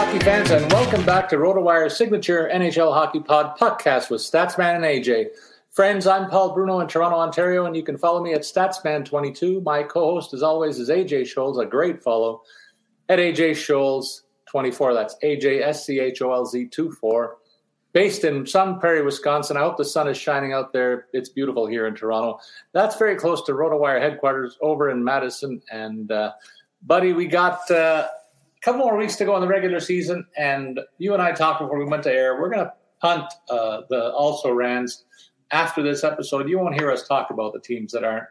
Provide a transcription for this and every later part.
hockey fans, and welcome back to RotoWire's signature NHL Hockey Pod podcast with Statsman and AJ. Friends, I'm Paul Bruno in Toronto, Ontario, and you can follow me at Statsman22. My co-host, as always, is AJ Scholz, a great follow at AJ Scholz24. That's AJ S C H O L Z 24. Based in Sun Prairie, Wisconsin. I hope the sun is shining out there. It's beautiful here in Toronto. That's very close to RotoWire headquarters over in Madison. And, uh, buddy, we got. Uh, couple more weeks to go in the regular season, and you and I talked before we went to air. We're going to punt uh, the also rans after this episode. You won't hear us talk about the teams that aren't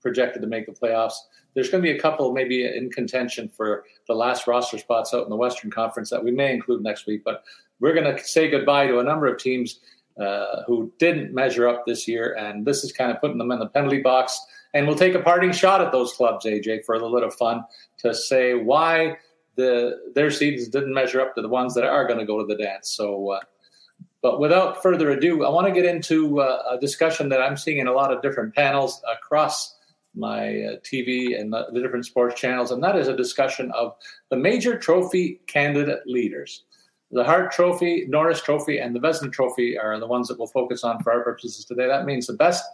projected to make the playoffs. There's going to be a couple maybe in contention for the last roster spots out in the Western Conference that we may include next week, but we're going to say goodbye to a number of teams uh, who didn't measure up this year, and this is kind of putting them in the penalty box. And we'll take a parting shot at those clubs, AJ, for a little bit of fun to say why the their seasons didn't measure up to the ones that are going to go to the dance. So, uh, but without further ado, I want to get into uh, a discussion that I'm seeing in a lot of different panels across my uh, TV and the, the, different sports channels, and that is a discussion of the major trophy candidate leaders. The Hart Trophy, Norris Trophy, and the Vezina Trophy are the ones that we'll focus on for our purposes today. That means the best,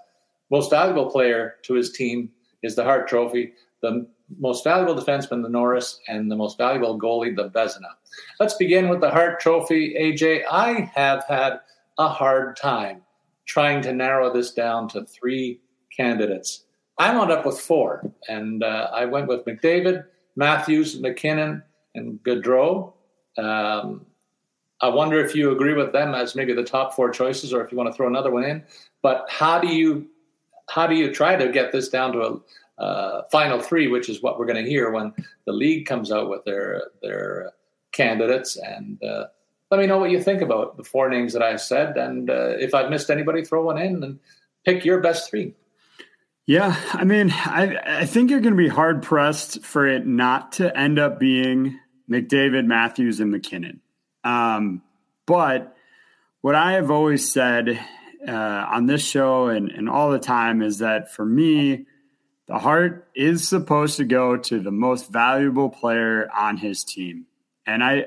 most valuable player to his team is the Hart Trophy. The most valuable defenseman, the Norris, and the most valuable goalie, the Vezina. Let's begin with the Hart Trophy. AJ, I have had a hard time trying to narrow this down to three candidates. I wound up with four, and uh, I went with McDavid, Matthews, MacKinnon, and Gaudreau. Um, I wonder if you agree with them as maybe the top four choices, or if you want to throw another one in. But how do you how do you try to get this down to a, uh, final three, which is what we're going to hear when the league comes out with their their candidates. And uh, let me know what you think about the four names that I said, and uh, if I've missed anybody, throw one in and pick your best three. Yeah, I mean, I I think you're going to be hard pressed for it not to end up being McDavid, Matthews, and MacKinnon. Um, but what I have always said uh, on this show and, and all the time is that for me, the Hart is supposed to go to the most valuable player on his team. And I,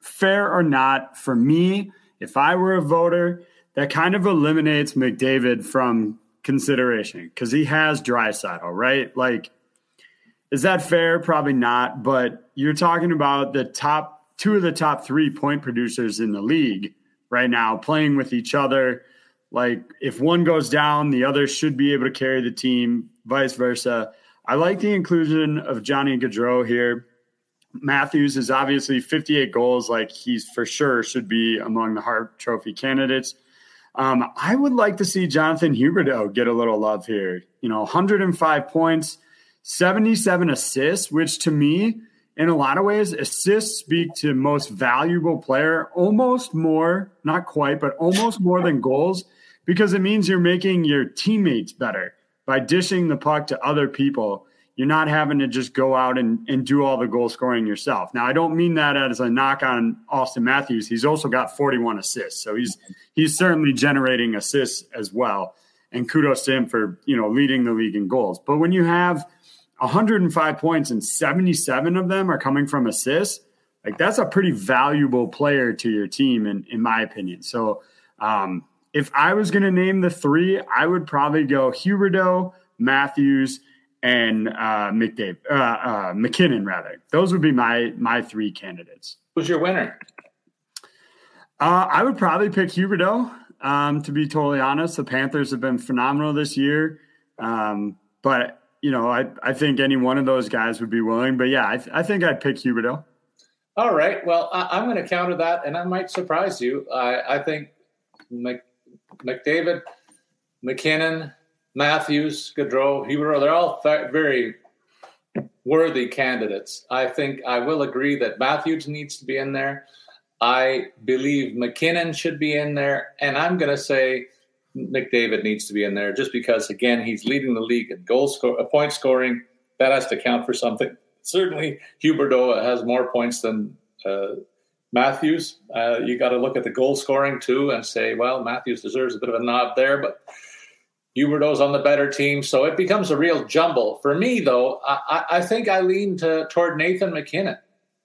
fair or not, for me, if I were a voter, that kind of eliminates McDavid from consideration because he has Draisaitl, right? Like, is that fair? Probably not. But you're talking about the top two of the top three point producers in the league right now playing with each other. Like, if one goes down, the other should be able to carry the team vice versa. I like the inclusion of Johnny Gaudreau here. Matthews is obviously 58 goals, like he's for sure should be among the Hart Trophy candidates. Um, I would like to see Jonathan Huberdeau get a little love here. You know, 105 points, 77 assists, which to me, in a lot of ways, assists speak to most valuable player almost more, not quite, but almost more than goals, because it means you're making your teammates better by dishing the puck to other people, you're not having to just go out and, and do all the goal scoring yourself. Now, I don't mean that as a knock on Auston Matthews. He's also got 41 assists. So he's he's certainly generating assists as well. And kudos to him for, you know, leading the league in goals. But when you have 105 points and 77 of them are coming from assists, like that's a pretty valuable player to your team, in, in my opinion. So um, if I was going to name the three, I would probably go Huberdeau, Matthews, and uh, McDavid, uh, uh, MacKinnon. Rather, those would be my my three candidates. Who's your winner? Uh, I would probably pick Huberdeau. Um, to be totally honest, the Panthers have been phenomenal this year. Um, but you know, I I think any one of those guys would be willing. But yeah, I, th- I think I'd pick Huberdeau. All right. Well, I, am going to counter that, and I might surprise you. I, I think Mc, McDavid, MacKinnon, Matthews, Gaudreau, Huber, they're all very worthy candidates. I think I will agree that Matthews needs to be in there. I believe MacKinnon should be in there. And I'm going to say McDavid needs to be in there just because, again, he's leading the league in goal score, uh, point scoring. That has to count for something. Certainly, Huberdeau has more points than uh, Matthews, uh, you got to look at the goal scoring too and say, well, Matthews deserves a bit of a nod there, but Huberdeau's on the better team, so it becomes a real jumble. For me, though, I, I think I lean to, toward Nathan MacKinnon,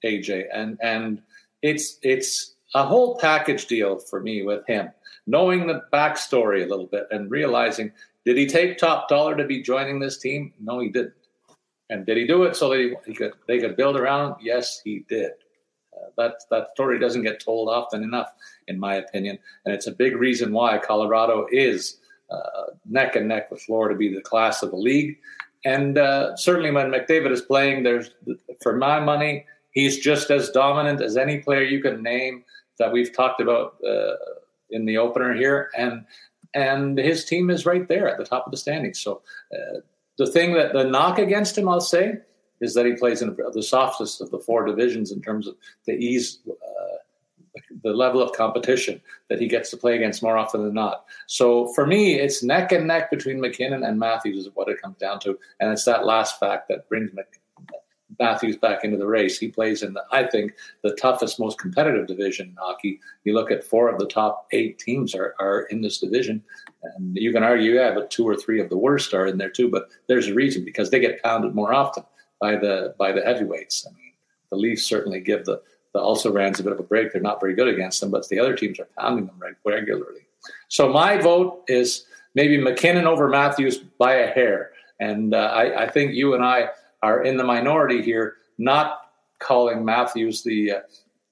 AJ, and and it's it's a whole package deal for me with him. Knowing the backstory a little bit and realizing, did he take top dollar to be joining this team? No, he didn't. And did he do it so that he, he could they could build around? Yes, he did. Uh, that that story doesn't get told often enough, in my opinion, and it's a big reason why Colorado is uh, neck and neck with Florida to be the class of the league. And uh, certainly when McDavid is playing, there's for my money, he's just as dominant as any player you can name that we've talked about uh, in the opener here, and and his team is right there at the top of the standings. So uh, the thing that the knock against him, I'll say, is that he plays in the softest of the four divisions in terms of the ease, uh, the level of competition that he gets to play against more often than not. So for me, it's neck and neck between MacKinnon and Matthews is what it comes down to, and it's that last fact that brings Matthews back into the race. He plays in, the, I think, the toughest, most competitive division in hockey. You look at four of the top eight teams are, are in this division, and you can argue, yeah, but two or three of the worst are in there too. But there's a reason because they get pounded more often by the by the heavyweights. I mean, the Leafs certainly give the the also Rans a bit of a break. They're not very good against them, but the other teams are pounding them regularly. So my vote is maybe MacKinnon over Matthews by a hair, and uh, I, I think you and I are in the minority here, not calling Matthews the uh,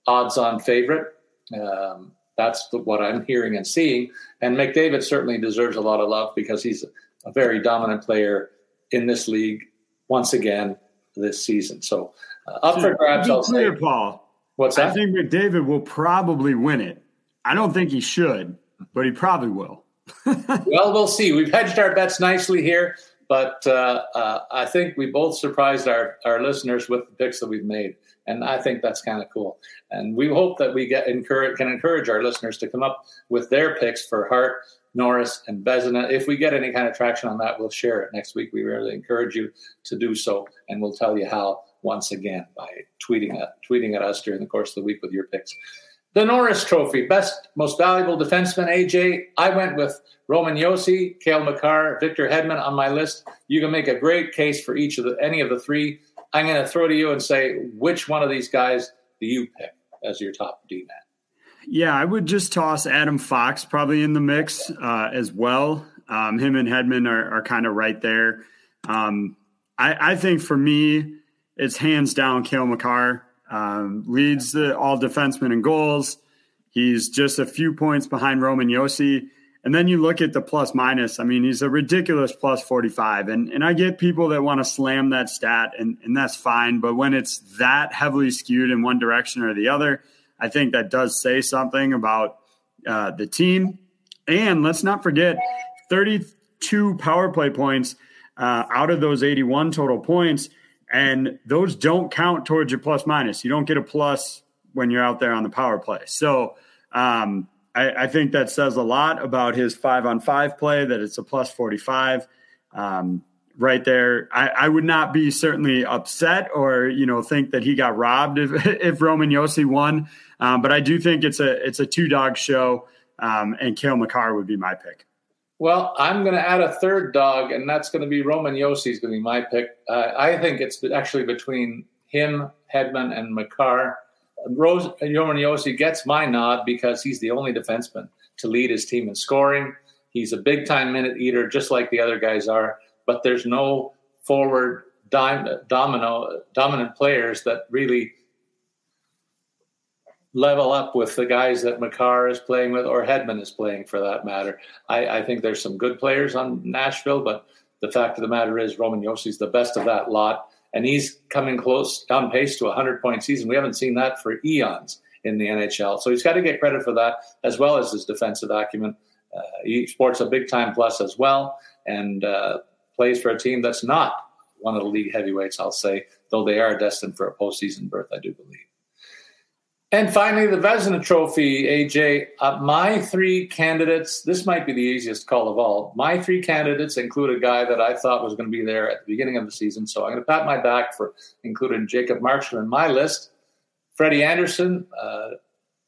odds-on favorite. Um, that's the, what I'm hearing and seeing. And McDavid certainly deserves a lot of love because he's a very dominant player in this league once again this season. So uh, up so for grabs. I'll clear, say. Paul. What's that? I think McDavid will probably win it. I don't think he should, but he probably will. well, we'll see. We've hedged our bets nicely here. But uh, uh, I think we both surprised our, our listeners with the picks that we've made. And I think that's kind of cool. And we hope that we get encourage, can encourage our listeners to come up with their picks for Hart, Norris, and Vezina. If we get any kind of traction on that, we'll share it next week. We really encourage you to do so, and we'll tell you how once again by tweeting at, tweeting at us during the course of the week with your picks. The Norris Trophy, best, most valuable defenseman, AJ. I went with Roman Josi, Cale Makar, Victor Hedman on my list. You can make a great case for each of the any of the three. I'm going to throw to you and say, which one of these guys do you pick as your top D man? Yeah, I would just toss Adam Fox probably in the mix uh, as well. Um, him and Hedman are, are kind of right there. Um, I, I, think for me, it's hands down Cale Makar. Um, leads the all defensemen in goals. He's just a few points behind Roman Josi. And then you look at the plus minus. I mean, he's a ridiculous plus 45. And, and I get people that want to slam that stat, and, and that's fine. But when it's that heavily skewed in one direction or the other, I think that does say something about uh, the team. And let's not forget 32 power play points uh, out of those 81 total points and those don't count towards your plus minus. You don't get a plus when you're out there on the power play. So um, I, I, think that says a lot about his five on five play, that it's a plus 45. Um, right there. I, I, would not be certainly upset or you know think that he got robbed if, if Roman Josi won, um, but I do think it's a it's a two dog show, um, and Cale Makar would be my pick. Well, I'm going to add a third dog, and that's going to be Roman Josi. Is going to be my pick. Uh, I think it's actually between him, Hedman, and Makar. Rose, Roman Josi gets my nod because he's the only defenseman to lead his team in scoring. He's a big time minute eater, just like the other guys are. But there's no forward domino dominant players that really level up with the guys that Makar is playing with or Hedman is playing for that matter. I, I, think there's some good players on Nashville, but the fact of the matter is Roman Josi's the best of that lot, and he's coming close on pace to a 100 point season. We haven't seen that for eons in the NHL, so he's got to get credit for that as well as his defensive acumen. Uh, he sports a big time plus as well, and uh, plays for a team that's not one of the league heavyweights. I'll say, though they are destined for a postseason berth, I do believe. And finally, the Vezina Trophy, AJ. Uh, my three candidates, this might be the easiest call of all. My three candidates include a guy that I thought was going to be there at the beginning of the season. So I'm going to pat my back for including Jacob Markstrom in my list. Freddie Andersen, uh,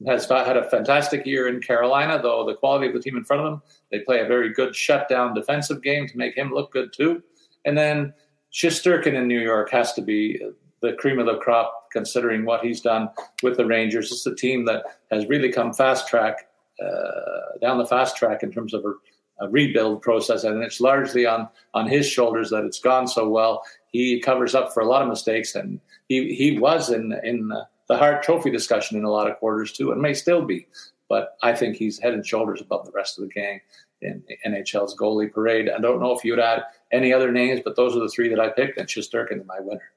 has had a fantastic year in Carolina, though the quality of the team in front of them, they play a very good shutdown defensive game to make him look good too. And then Shesterkin in New York has to be the cream of the crop considering what he's done with the Rangers. It's a team that has really come fast track uh, down the fast track in terms of a, a, rebuild process, and it's largely on on his shoulders that it's gone so well. He covers up for a lot of mistakes, and he he was in in the Hart Trophy discussion in a lot of quarters too, and may still be. But I think he's head and shoulders above the rest of the gang in NHL's goalie parade. I don't know if you'd add any other names, but those are the three that I picked, and Shesterkin is my winner.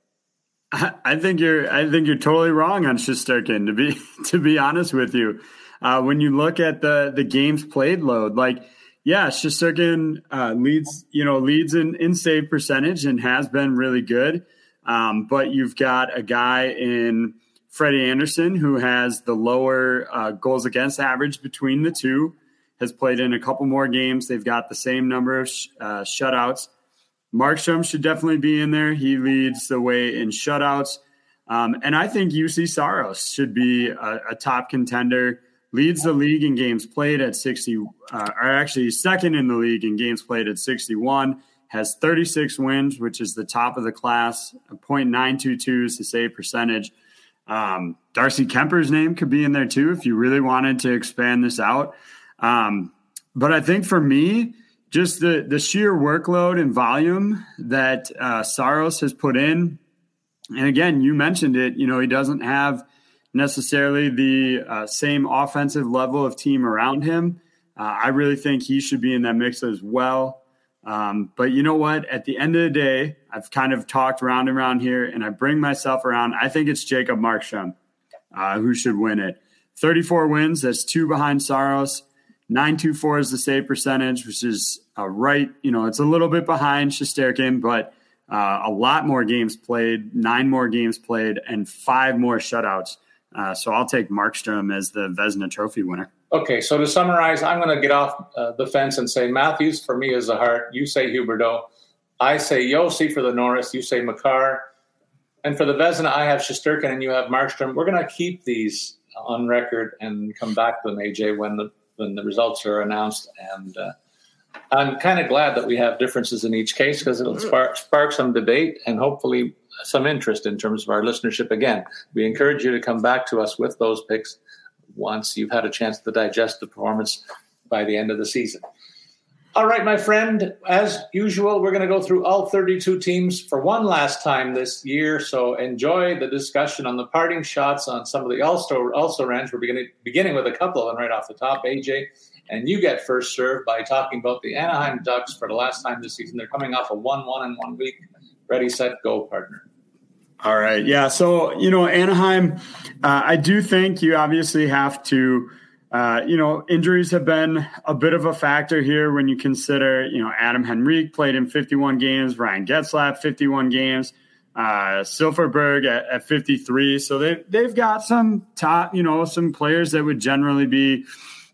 I think you're. I think you're totally wrong on Shesterkin. To be to be honest with you, uh, when you look at the the games played load, like yeah, Shesterkin uh, leads. You know, leads in in save percentage and has been really good. Um, but you've got a guy in Freddie Andersen, who has the lower uh, goals against average between the two has played in a couple more games. They've got the same number of sh- uh, shutouts. Markstrom should definitely be in there. He leads the way in shutouts. Um, and I think Juuse Saros should be a, a, top contender. Leads the league in games played at 60, uh, or actually second in the league in games played at 61. Has 36 wins, which is the top of the class. A .922 is the save percentage. Um, Darcy Kuemper's name could be in there too if you really wanted to expand this out. Um, but I think for me, just the the sheer workload and volume that uh, Saros has put in, and again, you mentioned it. You know, he doesn't have necessarily the uh, same offensive level of team around him. Uh, I really think he should be in that mix as well. Um, but you know what? At the end of the day, I've kind of talked round and round here, and I bring myself around. I think it's Jacob Markstrom uh, who should win it. 34 wins. That's two behind Saros. 924 is the save percentage, which is uh, right. You know, it's a little bit behind Shesterkin, but uh, a lot more games played, nine more games played, and five more shutouts. Uh, so I'll take Markstrom as the Vezina Trophy winner. Okay, so to summarize, I'm going to get off uh, the fence and say Matthews for me is the Hart. You say Huberdeau. I say Josi for the Norris. You say Makar. And for the Vezina, I have Shesterkin and you have Markstrom. We're going to keep these on record and come back to them, AJ, when the when the results are announced. And uh, I'm kind of glad that we have differences in each case because it'll spark, spark some debate and hopefully some interest in terms of our listenership. Again, we encourage you to come back to us with those picks once you've had a chance to digest the performance by the end of the season. All right, my friend, as usual, we're going to go through all 32 teams for one last time this year. So enjoy the discussion on the parting shots on some of the also also ranch. We're beginning beginning with a couple of them right off the top, AJ. And you get first served by talking about the Anaheim Ducks for the last time this season. They're coming off a 1 1 in one week. Ready, set, go, partner. All right. Yeah. So, you know, Anaheim, uh, I do think you obviously have to uh, you know, injuries have been a bit of a factor here when you consider, you know, Adam Henrique played in 51 games, Ryan Getzlaf 51 games, uh, Silfverberg at, at 53. So they they've got some top, you know, some players that would generally be,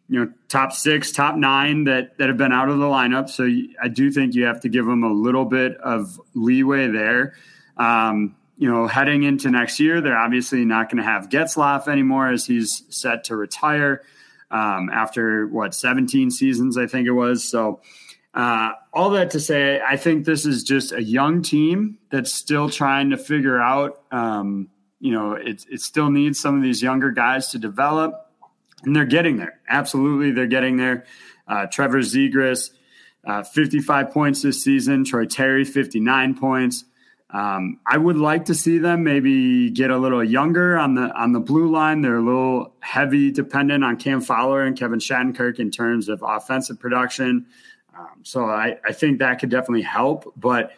you know, top six, top nine that that have been out of the lineup. So I do think you have to give them a little bit of leeway there. Um, you know, heading into next year, they're obviously not going to have Getzlaf anymore as he's set to retire um, after what 17 seasons, I think it was. So, uh, all that to say, I think this is just a young team that's still trying to figure out. Um, you know, it, it still needs some of these younger guys to develop, and they're getting there. Absolutely, they're getting there. Uh, Trevor Zegras, uh, 55 points this season. Troy Terry, 59 points. Um, I would like to see them maybe get a little younger on the on the blue line. They're a little heavy dependent on Cam Fowler and Kevin Shattenkirk in terms of offensive production. Um, so I, I think that could definitely help. But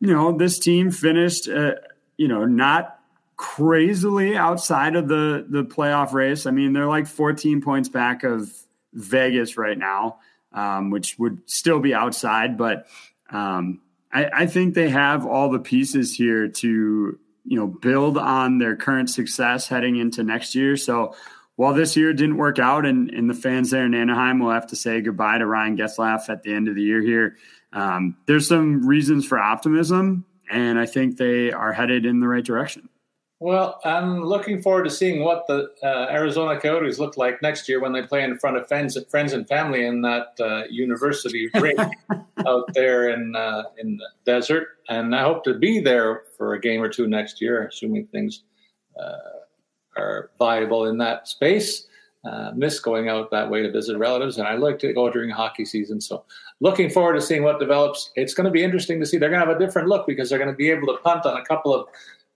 you know, this team finished, uh, you know, not crazily outside of the the playoff race. I mean, they're like 14 points back of Vegas right now, um, which would still be outside, but um, I, I think they have all the pieces here to you know build on their current success heading into next year. So while this year didn't work out, and, and the fans there in Anaheim will have to say goodbye to Ryan Getzlaf at the end of the year here, um, there's some reasons for optimism, and I think they are headed in the right direction. Well, I'm looking forward to seeing what the uh, Arizona Coyotes look like next year when they play in front of friends, friends and family in that uh, university rink out there in uh, in the desert. And I hope to be there for a game or two next year, assuming things uh, are viable in that space. Uh, miss going out that way to visit relatives, and I like to go during hockey season. So, looking forward to seeing what develops. It's going to be interesting to see. They're going to have a different look because they're going to be able to punt on a couple of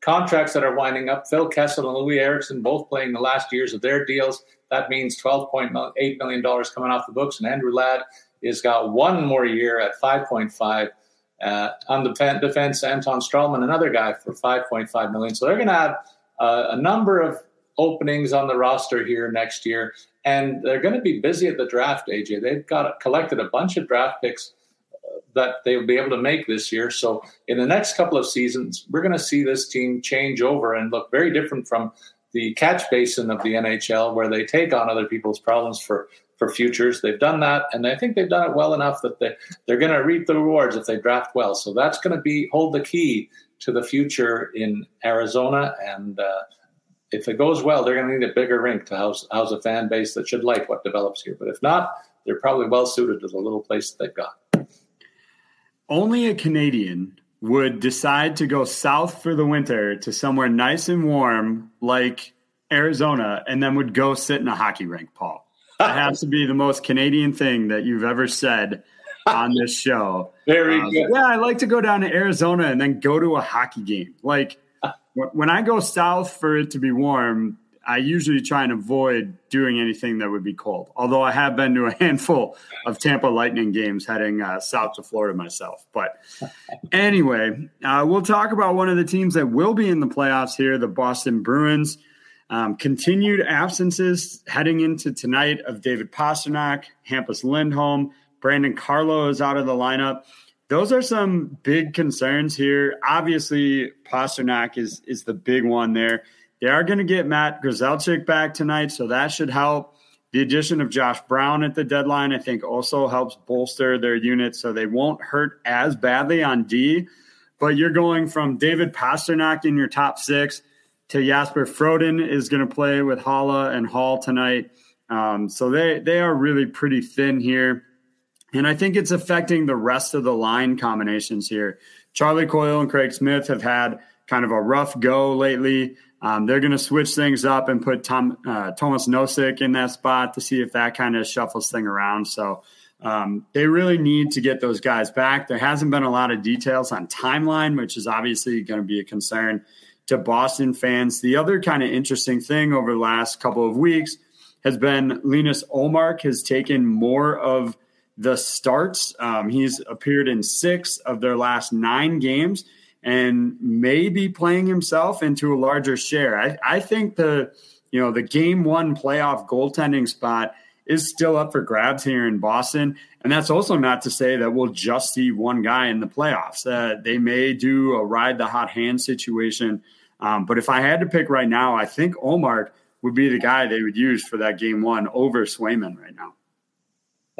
contracts that are winding up. Phil Kessel and Loui Eriksson both playing the last years of their deals. That means $12.8 million coming off the books, and Andrew Ladd has got one more year at 5.5. Uh, on the defense, Anton Stralman, another guy for 5.5 million. So they're going to have uh, a number of openings on the roster here next year, and they're going to be busy at the draft. AJ, they've got collected a bunch of draft picks that they'll be able to make this year. So in the next couple of seasons, we're going to see this team change over and look very different from the catch basin of the NHL, where they take on other people's problems for for futures. They've done that, and I think they've done it well enough that they they're going to reap the rewards if they draft well. So that's going to be hold the key to the future in Arizona, and uh, if it goes well, they're going to need a bigger rink to house house a fan base that should like what develops here. But if not, they're probably well suited to the little place that they've got. Only a Canadian would decide to go south for the winter to somewhere nice and warm like Arizona, and then would go sit in a hockey rink, Paul. That has to be the most Canadian thing that you've ever said on this show. Very um, good. Yeah, I like to go down to Arizona and then go to a hockey game. Like when I go south for it to be warm, I usually try and avoid doing anything that would be cold. Although I have been to a handful of Tampa Lightning games heading uh, south to Florida myself. But anyway, uh, we'll talk about one of the teams that will be in the playoffs here the Boston Bruins. Um, continued absences heading into tonight of David Pastrnak, Hampus Lindholm, Brandon Carlo is out of the lineup. Those are some big concerns here. Obviously, Pastrnak is is the big one there. They are going to get Matt Grzelcyk back tonight, so that should help. The addition of Josh Brown at the deadline, I think, also helps bolster their unit, so they won't hurt as badly on D. But you're going from David Pastrnak in your top six to Jesper Froden is going to play with Haula and Hall tonight. Um, so they they are really pretty thin here, and I think it's affecting the rest of the line combinations here. Charlie Coyle and Craig Smith have had kind of a rough go lately. Um, they're going to switch things up and put Tom, uh, Tomas Nosek in that spot to see if that kind of shuffles thing around. So um, they really need to get those guys back. There hasn't been a lot of details on timeline, which is obviously going to be a concern to Boston fans. The other kind of interesting thing over the last couple of weeks has been Linus Ullmark has taken more of the starts. Um, he's appeared in six of their last nine games and maybe playing himself into a larger share. I, I think the you know the game one playoff goaltending spot is still up for grabs here in Boston. And that's also not to say that we'll just see one guy in the playoffs. Uh, they may do a ride the hot hand situation. Um, but if I had to pick right now, I think Ullmark would be the guy they would use for that game one over Swayman right now.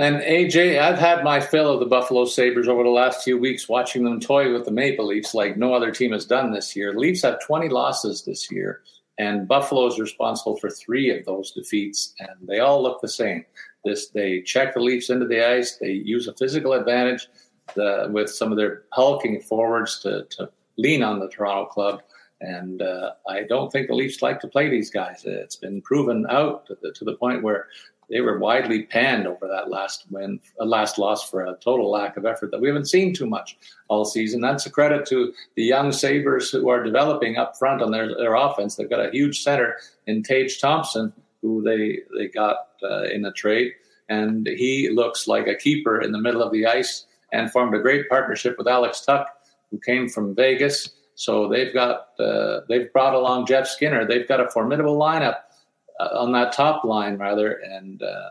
And AJ, I've had my fill of the Buffalo Sabres over the last few weeks, watching them toy with the Maple Leafs like no other team has done this year. Leafs have 20 losses this year, and Buffalo is responsible for three of those defeats, and they all look the same. This they check the Leafs into the ice. They use a physical advantage the, with some of their hulking forwards to, to lean on the Toronto club. And uh, I don't think the Leafs like to play these guys. It's been proven out to the, to the point where they were widely panned over that last win, uh, last loss for a total lack of effort that we haven't seen too much all season. That's a credit to the young Sabres who are developing up front on their, their offense. They've got a huge center in Tage Thompson, who they, they got uh, in a trade. And he looks like a keeper in the middle of the ice and formed a great partnership with Alex Tuch, who came from Vegas. So they've got uh, they've brought along Jeff Skinner. They've got a formidable lineup on that top line rather, and uh,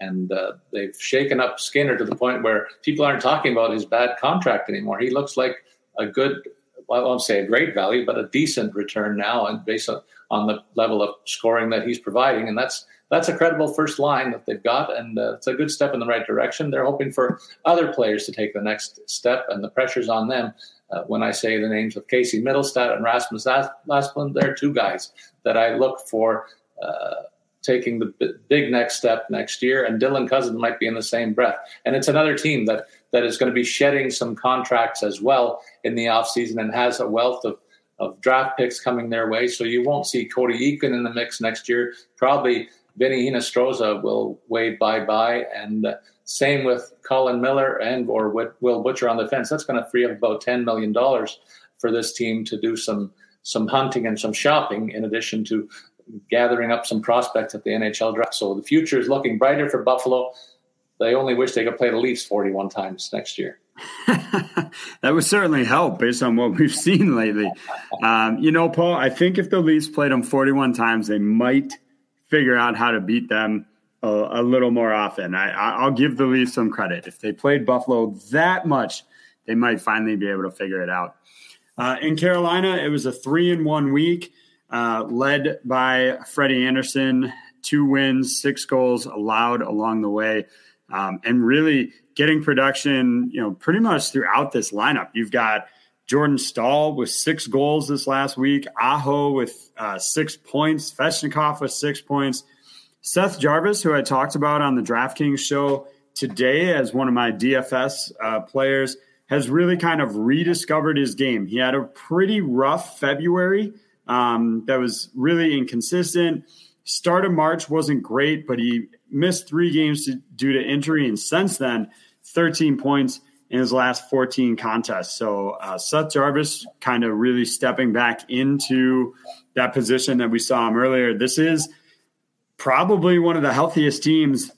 and uh, they've shaken up Skinner to the point where people aren't talking about his bad contract anymore. He looks like a good, well, I won't say a great value, but a decent return now, and based on, on the level of scoring that he's providing, and that's that's a credible first line that they've got, and uh, it's a good step in the right direction. They're hoping for other players to take the next step, and the pressure's on them. Uh, when I say the names of Casey Mittelstadt and Rasmus Asplund, they're two guys that I look for uh, taking the b- big next step next year, and Dylan Cozens might be in the same breath. And it's another team that that is going to be shedding some contracts as well in the offseason and has a wealth of of draft picks coming their way. So you won't see Cody Eakin in the mix next year. Probably Vinny Hinostroza will wave bye bye, and uh, same with Colin Miller and or Will Butcher on the fence. That's going to free up about ten million dollars for this team to do some some hunting and some shopping in addition to gathering up some prospects at the NHL draft. So the future is looking brighter for Buffalo. They only wish they could play the Leafs 41 times next year. that would certainly help based on what we've seen lately. Um, you know, Paul, I think if the Leafs played them 41 times, they might figure out how to beat them a, a little more often. I, will give the Leafs some credit. If they played Buffalo that much, they might finally be able to figure it out. Uh, in Carolina, it was a three in one week, uh, led by Freddie Andersen, Two wins, six goals allowed along the way, um, and really getting production. You know, pretty much throughout this lineup. You've got Jordan Staal with six goals this last week, Aho with uh, six points, Svechnikov with six points, Seth Jarvis, who I talked about on the DraftKings show today as one of my DFS uh, players has really kind of rediscovered his game. He had a pretty rough February um, that was really inconsistent. Start of March wasn't great, but he missed three games to, due to injury, and since then, 13 points in his last 14 contests. So uh, Seth Jarvis kind of really stepping back into that position that we saw him earlier. This is probably one of the healthiest teams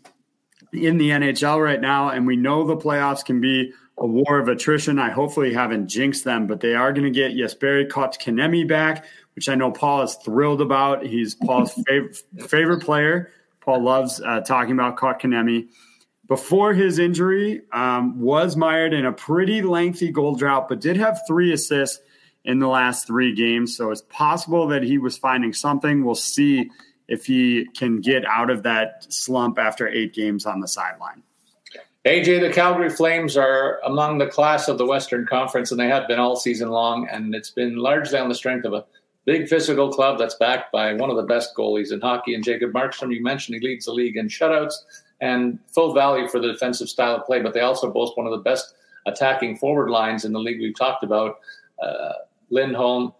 in the NHL right now, and we know the playoffs can be a war of attrition. I hopefully haven't jinxed them, but they are going to get Jesperi Kotkaniemi back, which I know Paul is thrilled about. He's Paul's favorite, favorite player. Paul loves uh, talking about Kotkaniemi. Before his injury, um, was mired in a pretty lengthy goal drought, but did have three assists in the last three games. So it's possible that he was finding something. We'll see if he can get out of that slump after eight games on the sideline. AJ, the Calgary Flames are among the class of the Western Conference, and they have been all season long. And it's been largely on the strength of a big physical club that's backed by one of the best goalies in hockey. And Jacob Markstrom, you mentioned he leads the league in shutouts and full value for the defensive style of play, but they also boast one of the best attacking forward lines in the league we've talked about. Uh, Lindholm,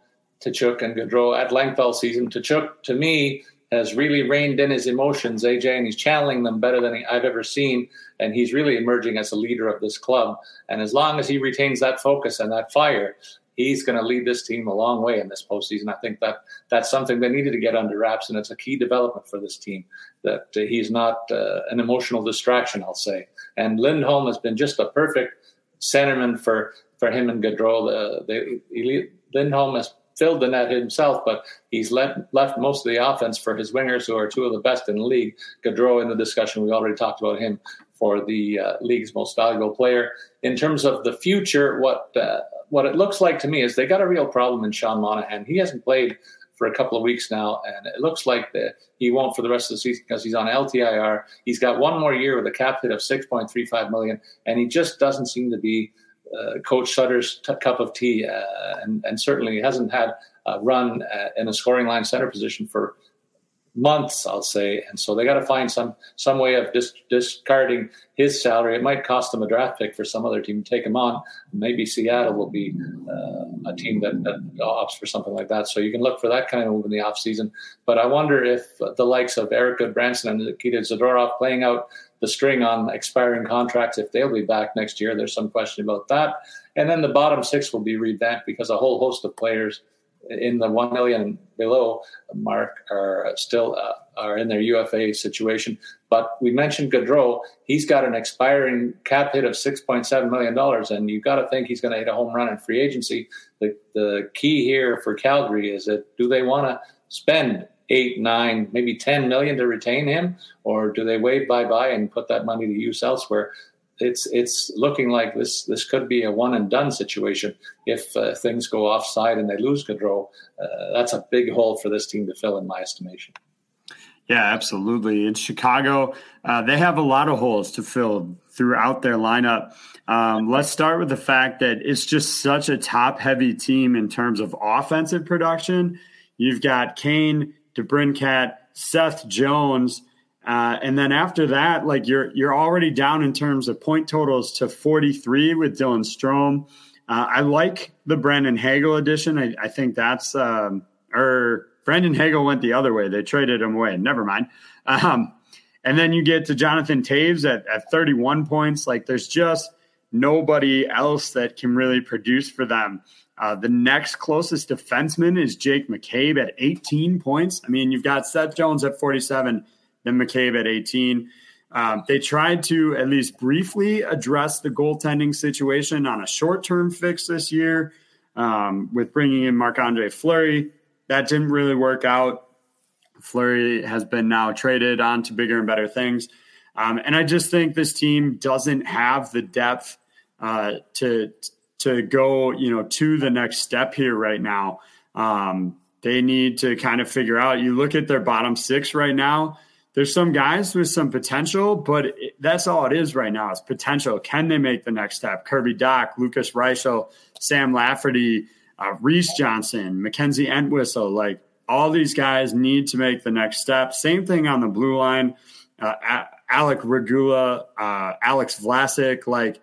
Tkachuk, and Gaudreau at length all season. Tkachuk, to me, has really reined in his emotions, AJ, and he's channeling them better than I've ever seen. And he's really emerging as a leader of this club. And as long as he retains that focus and that fire, he's going to lead this team a long way in this postseason. I think that that's something they needed to get under wraps, and it's a key development for this team that uh, he's not uh, an emotional distraction, I'll say. And Lindholm has been just a perfect centerman for for him and Gaudreau. The, the, Lindholm has filled the net himself, but he's left most of the offense for his wingers, who are two of the best in the league. Gaudreau in the discussion, we already talked about him for the uh, league's most valuable player. In terms of the future, what uh, what it looks like to me is they got a real problem in Sean Monahan. He hasn't played for a couple of weeks now, and it looks like the, he won't for the rest of the season because he's on LTIR. He's got one more year with a cap hit of 6.35 million, and he just doesn't seem to be uh, Coach Sutter's t- cup of tea, uh, and, and certainly hasn't had a run uh, in a scoring line center position for months, I'll say. And so they got to find some some way of dis- discarding his salary. It might cost them a draft pick for some other team to take him on. Maybe Seattle will be uh, a team that, that, opts for something like that. So you can look for that kind of move in the offseason. But I wonder if the likes of Erik Gudbranson and Nikita Zadorov playing out the string on expiring contracts, if they'll be back next year, there's some question about that. And then the bottom six will be revamped because a whole host of players – in the one million below mark are still uh, are in their UFA situation. But we mentioned Gaudreau; he's got an expiring cap hit of six point seven million dollars, and you've got to think he's going to hit a home run in free agency. The the key here for Calgary is that do they want to spend eight, nine, maybe ten million to retain him, or do they wave bye bye and put that money to use elsewhere? It's it's looking like this this could be a one and done situation if uh, things go offside and they lose Gaudreau. Uh, that's a big hole for this team to fill, in my estimation. Yeah, absolutely. In Chicago, uh, they have a lot of holes to fill throughout their lineup. Um, let's start with the fact that it's just such a top heavy team in terms of offensive production. You've got Kane, DeBrincat, Seth Jones. Uh, and then after that, like you're you're already down in terms of point totals to 43 with Dylan Strome. Uh, I like the Brandon Hagel addition. I, I think that's um, or Brandon Hagel went the other way. They traded him away. Never mind. Um, and then you get to Jonathan Toews at, at 31 points. Like there's just nobody else that can really produce for them. Uh, the next closest defenseman is Jake McCabe at 18 points. I mean, you've got Seth Jones at 47, then McCabe at 18. Um, they tried to at least briefly address the goaltending situation on a short term fix this year um, with bringing in Marc Andre Fleury. That didn't really work out. Fleury has been now traded on to bigger and better things. Um, and I just think this team doesn't have the depth uh, to to go, you know, to the next step here right now. Um, they need to kind of figure out. You look at their bottom six right now. There's some guys with some potential, but it, that's all it is right now. It's potential. Can they make the next step? Kirby Dach, Lukas Reichel, Sam Lafferty, uh, Reese Johnson, Mackenzie Entwistle. Like all these guys need to make the next step. Same thing on the blue line. Uh, Alec Regula, uh, Alex Vlasic. Like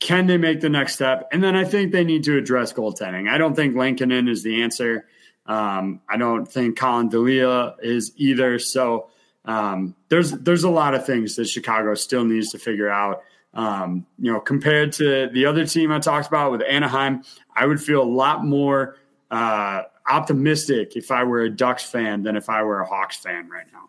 can they make the next step? And then I think they need to address goaltending. I don't think Lankinen is the answer. Um, I don't think Collin Delia is either. So um, there's there's a lot of things that Chicago still needs to figure out. Um, you know, compared to the other team I talked about with Anaheim, I would feel a lot more uh, optimistic if I were a Ducks fan than if I were a Hawks fan right now.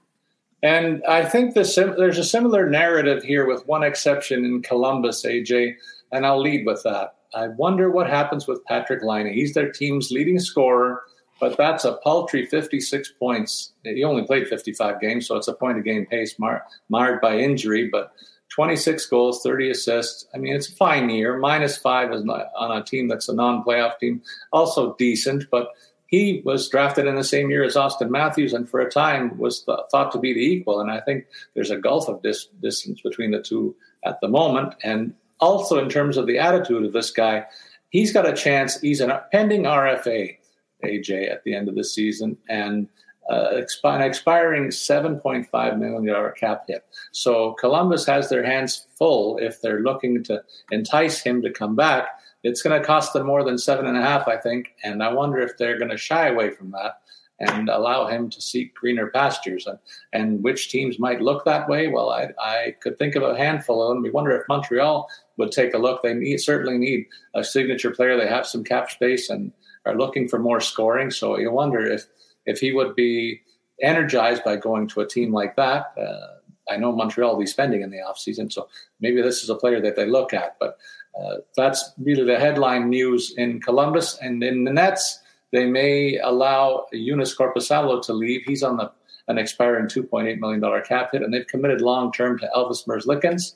And I think the sim- there's a similar narrative here, with one exception in Columbus, AJ and I'll lead with that. I wonder what happens with Patrick Laine. He's their team's leading scorer, but that's a paltry 56 points. He only played 55 games, so it's a point a game pace mar- marred by injury, but 26 goals, 30 assists. I mean, it's a fine year. Minus five is not, on a team that's a non playoff team, also decent, but he was drafted in the same year as Auston Matthews and for a time was th- thought to be the equal. And I think there's a gulf of dis- distance between the two at the moment. And also in terms of the attitude of this guy, he's got a chance. He's an pending RFA, AJ, at the end of the season, and uh, expiring $7.5 million cap hit. So Columbus has their hands full if they're looking to entice him to come back. It's going to cost them more than seven and a half, I think, and I wonder if they're going to shy away from that and allow him to seek greener pastures. And, and which teams might look that way? Well, I, I could think of a handful of them. We wonder if Montreal would take a look. They need, certainly need a signature player. They have some cap space and are looking for more scoring. So you wonder if if he would be energized by going to a team like that. Uh, I know Montreal will be spending in the offseason, so maybe this is a player that they look at. But uh, that's really the headline news in Columbus. And in the Nets, they may allow Joonas Korpisalo to leave. He's on the an expiring $2.8 million cap hit, and they've committed long term to Elvis Merzlikins.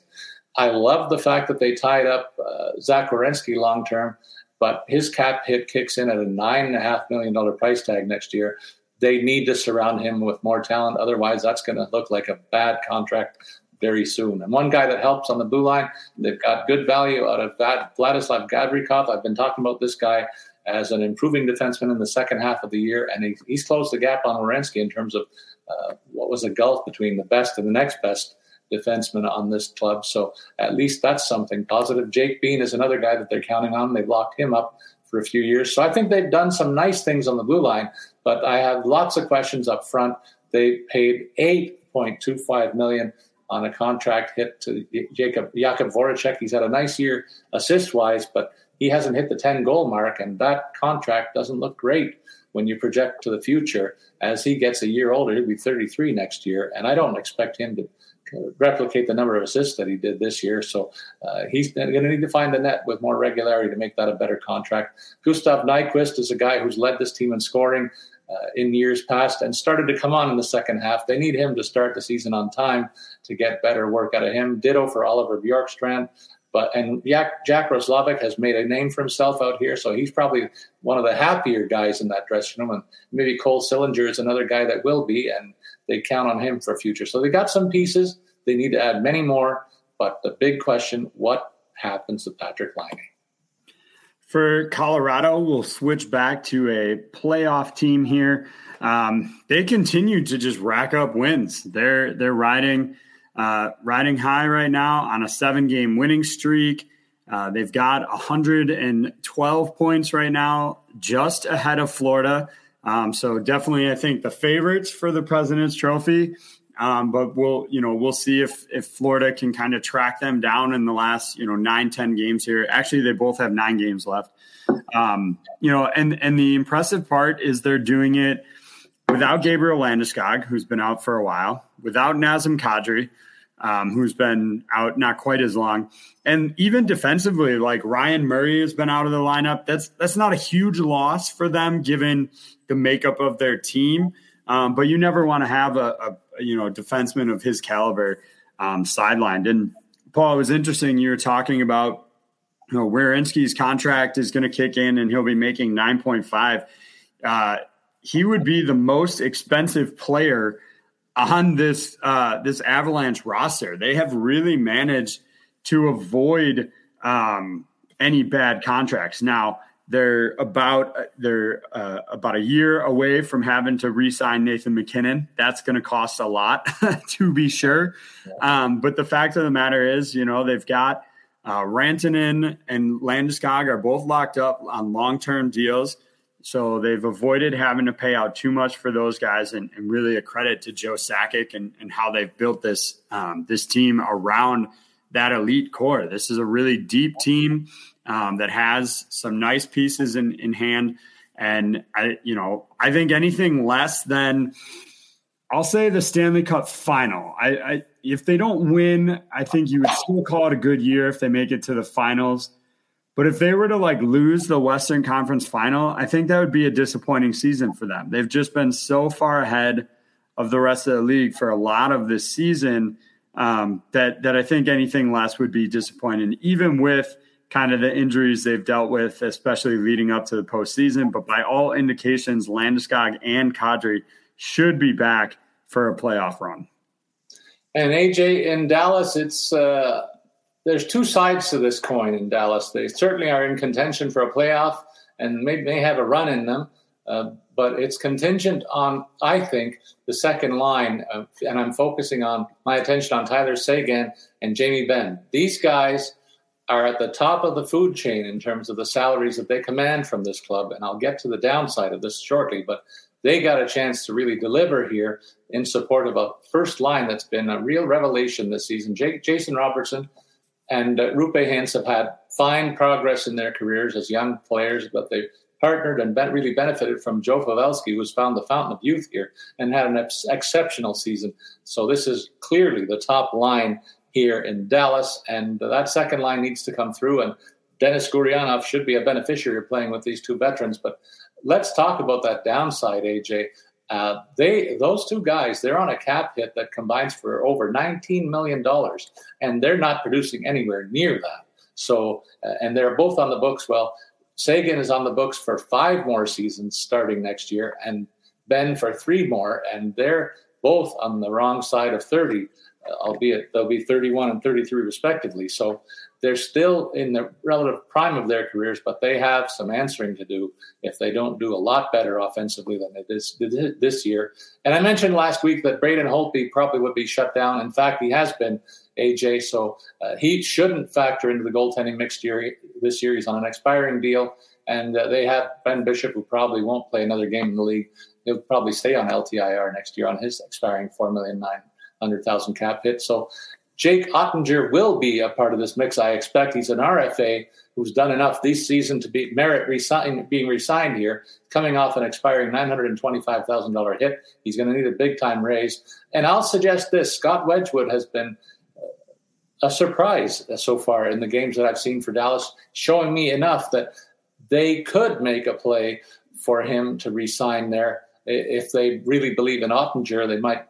I love the fact that they tied up uh, Zach Werenski long term, but his cap hit kicks in at a $9.5 million price tag next year. They need to surround him with more talent. Otherwise, that's going to look like a bad contract very soon. And one guy that helps on the blue line, they've got good value out of that, Vladislav Gavrikov. I've been talking about this guy as an improving defenseman in the second half of the year, and he, he's closed the gap on Werenski in terms of uh, what was a gulf between the best and the next best defenseman on this club. So at least that's something positive. Jake Bean is another guy that they're counting on. They've locked him up for a few years. So I think they've done some nice things on the blue line, but I have lots of questions up front. They paid 8.25 million on a contract hit to Jacob Jakub Voracek. He's had a nice year assist wise, but he hasn't hit the 10 goal mark, and that contract doesn't look great when you project to the future. As he gets a year older, he'll be 33 next year, and I don't expect him to replicate the number of assists that he did this year. So uh, he's going to need to find the net with more regularity to make that a better contract. Gustav Nyquist is a guy who's led this team in scoring. Uh, in years past and started to come on in the second half. They need him to start the season on time to get better work out of him. Ditto for Oliver Bjorkstrand. But and Jack, Jack Roslovic has made a name for himself out here, so he's probably one of the happier guys in that dressing room. And maybe Cole Sillinger is another guy that will be, and they count on him for future. So they got some pieces. They need to add many more. But the big question: What happens to Patrick Laine? For Colorado, we'll switch back to a playoff team here. Um, they continue to just rack up wins. They're they're riding uh, riding high right now on a seven game winning streak. Uh, they've got 112 points right now, just ahead of Florida. Um, so definitely, I think the favorites for the President's Trophy. Um, but we'll, you know, we'll see if if Florida can kind of track them down in the last, you know, nine ten games here. Actually, they both have nine games left. Um, you know, and and the impressive part is they're doing it without Gabriel Landeskog, who's been out for a while, without Nazem Kadri, um, who's been out not quite as long, and even defensively, like Ryan Murray has been out of the lineup. That's that's not a huge loss for them given the makeup of their team. Um, but you never want to have a, a, you know defenseman of his caliber um, sidelined. And Paul, it was interesting. You were talking about you know Werenski's contract is going to kick in, and he'll be making nine point five. Uh, he would be the most expensive player on this uh, this Avalanche roster. They have really managed to avoid um, any bad contracts. Now they're about they're uh, about a year away from having to re-sign Nathan MacKinnon. That's going to cost a lot to be sure. Um, but the fact of the matter is, you know, they've got uh, Rantanen and Landeskog are both locked up on long-term deals. So they've avoided having to pay out too much for those guys, and, and really a credit to Joe Sakic and, and how they've built this um, this team around that elite core. This is a really deep team um, that has some nice pieces in, in hand, and I, you know, I think anything less than I'll say the Stanley Cup final. I, I if they don't win, I think you would still call it a good year if they make it to the finals. But if they were to like lose the Western Conference final, I think that would be a disappointing season for them. They've just been so far ahead of the rest of the league for a lot of this season um, that that I think anything less would be disappointing, even with kind of the injuries they've dealt with, especially leading up to the postseason. But by all indications, Landeskog and Kadri should be back for a playoff run. And AJ in Dallas, it's uh, there's two sides to this coin in Dallas. They certainly are in contention for a playoff and may, may have a run in them, uh, but it's contingent on, I think, the second line. Of, and I'm focusing on my attention on Tyler Seguin and Jamie Benn. These guys are at the top of the food chain in terms of the salaries that they command from this club. And I'll get to the downside of this shortly, but they got a chance to really deliver here in support of a first line that's been a real revelation this season. Jake, Jason Robertson and uh, Roope Hintz have had fine progress in their careers as young players, but they've partnered and really benefited from Joe Pavelski, who's found the fountain of youth here and had an ex- exceptional season. So this is clearly the top line here in Dallas, and that second line needs to come through. And Denis Gurianov should be a beneficiary of playing with these two veterans. But let's talk about that downside, AJ. Uh, they those two guys they're on a cap hit that combines for over 19 million dollars and they're not producing anywhere near that so uh, and they're both on the books well Seguin is on the books for five more seasons starting next year and Benn for three more and they're both on the wrong side of 30 uh, albeit they'll be 31 and 33 respectively so they're still in the relative prime of their careers, but they have some answering to do if they don't do a lot better offensively than they did this year. And I mentioned last week that Braden Holtby probably would be shut down. In fact, he has been AJ, so uh, he shouldn't factor into the goaltending mixed year this year. He's on an expiring deal, and uh, they have Ben Bishop, who probably won't play another game in the league. He'll probably stay on LTIR next year on his expiring four million nine hundred thousand cap hit. So Jake Oettinger will be a part of this mix. I expect he's an RFA who's done enough this season to be merit resign, being resigned here, coming off an expiring $925,000 hit. He's going to need a big time raise. And I'll suggest this Scott Wedgewood has been a surprise so far in the games that I've seen for Dallas, showing me enough that they could make a play for him to resign there. If they really believe in Oettinger, they might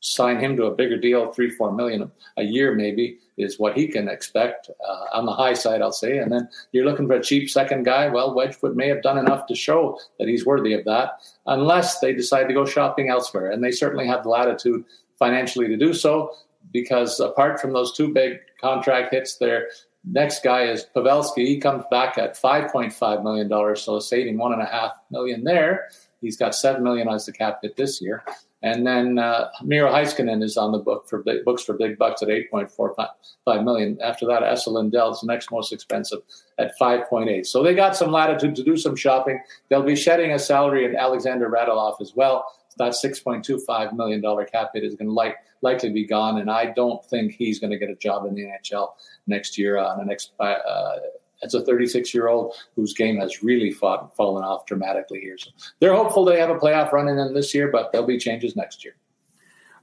sign him to a bigger deal, three, four million a year, maybe is what he can expect uh, on the high side, I'll say. And then you're looking for a cheap second guy. Well, Wedgewood may have done enough to show that he's worthy of that, unless they decide to go shopping elsewhere. And they certainly have the latitude financially to do so, because apart from those two big contract hits, their next guy is Pavelski. He comes back at $5.5 million, so saving one and a half million there. He's got seven million as the cap hit this year. And then uh, Miro Heiskanen is on the book for big, books for big bucks at 8.45 million. After that, Esa Lindell is the next most expensive at 5.8. So they got some latitude to do some shopping. They'll be shedding a salary in Alexander Radulov as well. That $6.25 million cap hit is going to like, likely be gone. And I don't think he's going to get a job in the NHL next year on the next uh, as a 36 year old whose game has really fought, fallen off dramatically here. So they're hopeful they have a playoff run in them this year, but there'll be changes next year.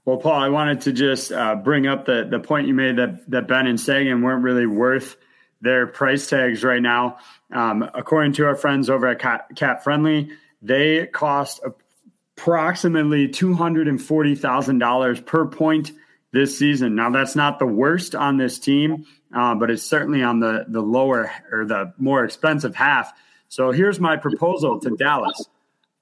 Well, Paul, I wanted to just uh, bring up the the point you made that that Benn and Seguin weren't really worth their price tags right now. Um, according to our friends over at Cat, Cat Friendly, they cost approximately two hundred and forty thousand dollars per point this season. Now, that's not the worst on this team uh, but it's certainly on the the lower or the more expensive half. So here's my proposal to Dallas: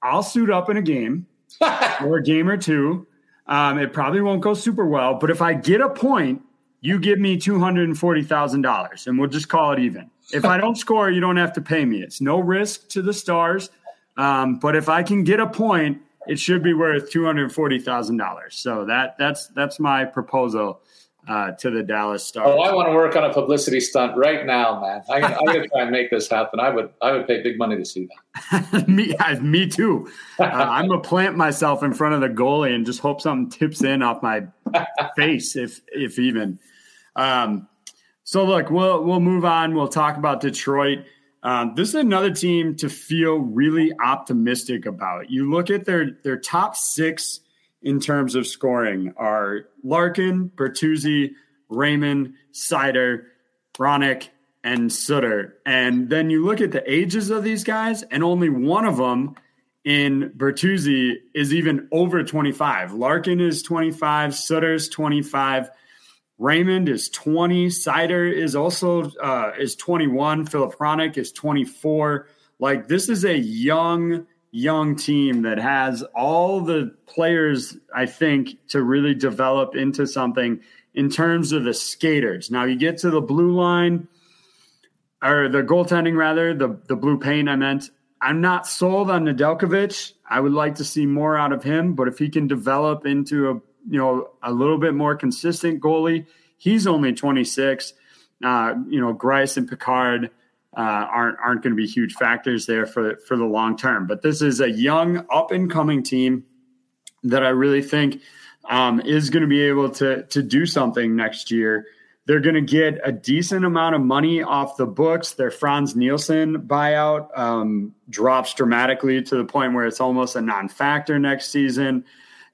I'll suit up in a game or a game or two. Um, it probably won't go super well, but if I get a point, you give me two hundred and forty thousand dollars, and we'll just call it even. If I don't score, you don't have to pay me. It's no risk to the Stars, um, but if I can get a point, it should be worth two hundred forty thousand dollars. So that that's that's my proposal uh, to the Dallas Stars. Oh, I want to work on a publicity stunt right now, man. I, am going to try and make this happen. I would, I would pay big money to see that. me, me too. Uh, I'm gonna plant myself in front of the goalie and just hope something tips in off my face, if if even. Um, so look, we'll we'll move on. We'll talk about Detroit. Um, this is another team to feel really optimistic about. You look at their their top six in terms of scoring are Larkin, Bertuzzi, Raymond, Seider, Hronek, and Sutter. And then you look at the ages of these guys, and only one of them in Bertuzzi is even over 25. Larkin is 25, Sutter's 25, Raymond is 20, Seider is also uh, is 21, Filip Hronek is 24. Like this is a young young team that has all the players, I think, to really develop into something in terms of the skaters. Now you get to the blue line or the goaltending rather, the the blue paint I meant. I'm not sold on Nedeljkovic. I would like to see more out of him, but if he can develop into a you know a little bit more consistent goalie, he's only 26. Uh, you know, Greiss and Pickard uh, aren't aren't going to be huge factors there for for the long term. But this is a young, up and coming team that I really think um, is going to be able to to do something next year. They're going to get a decent amount of money off the books. Their Frans Nielsen buyout um, drops dramatically to the point where it's almost a non-factor next season.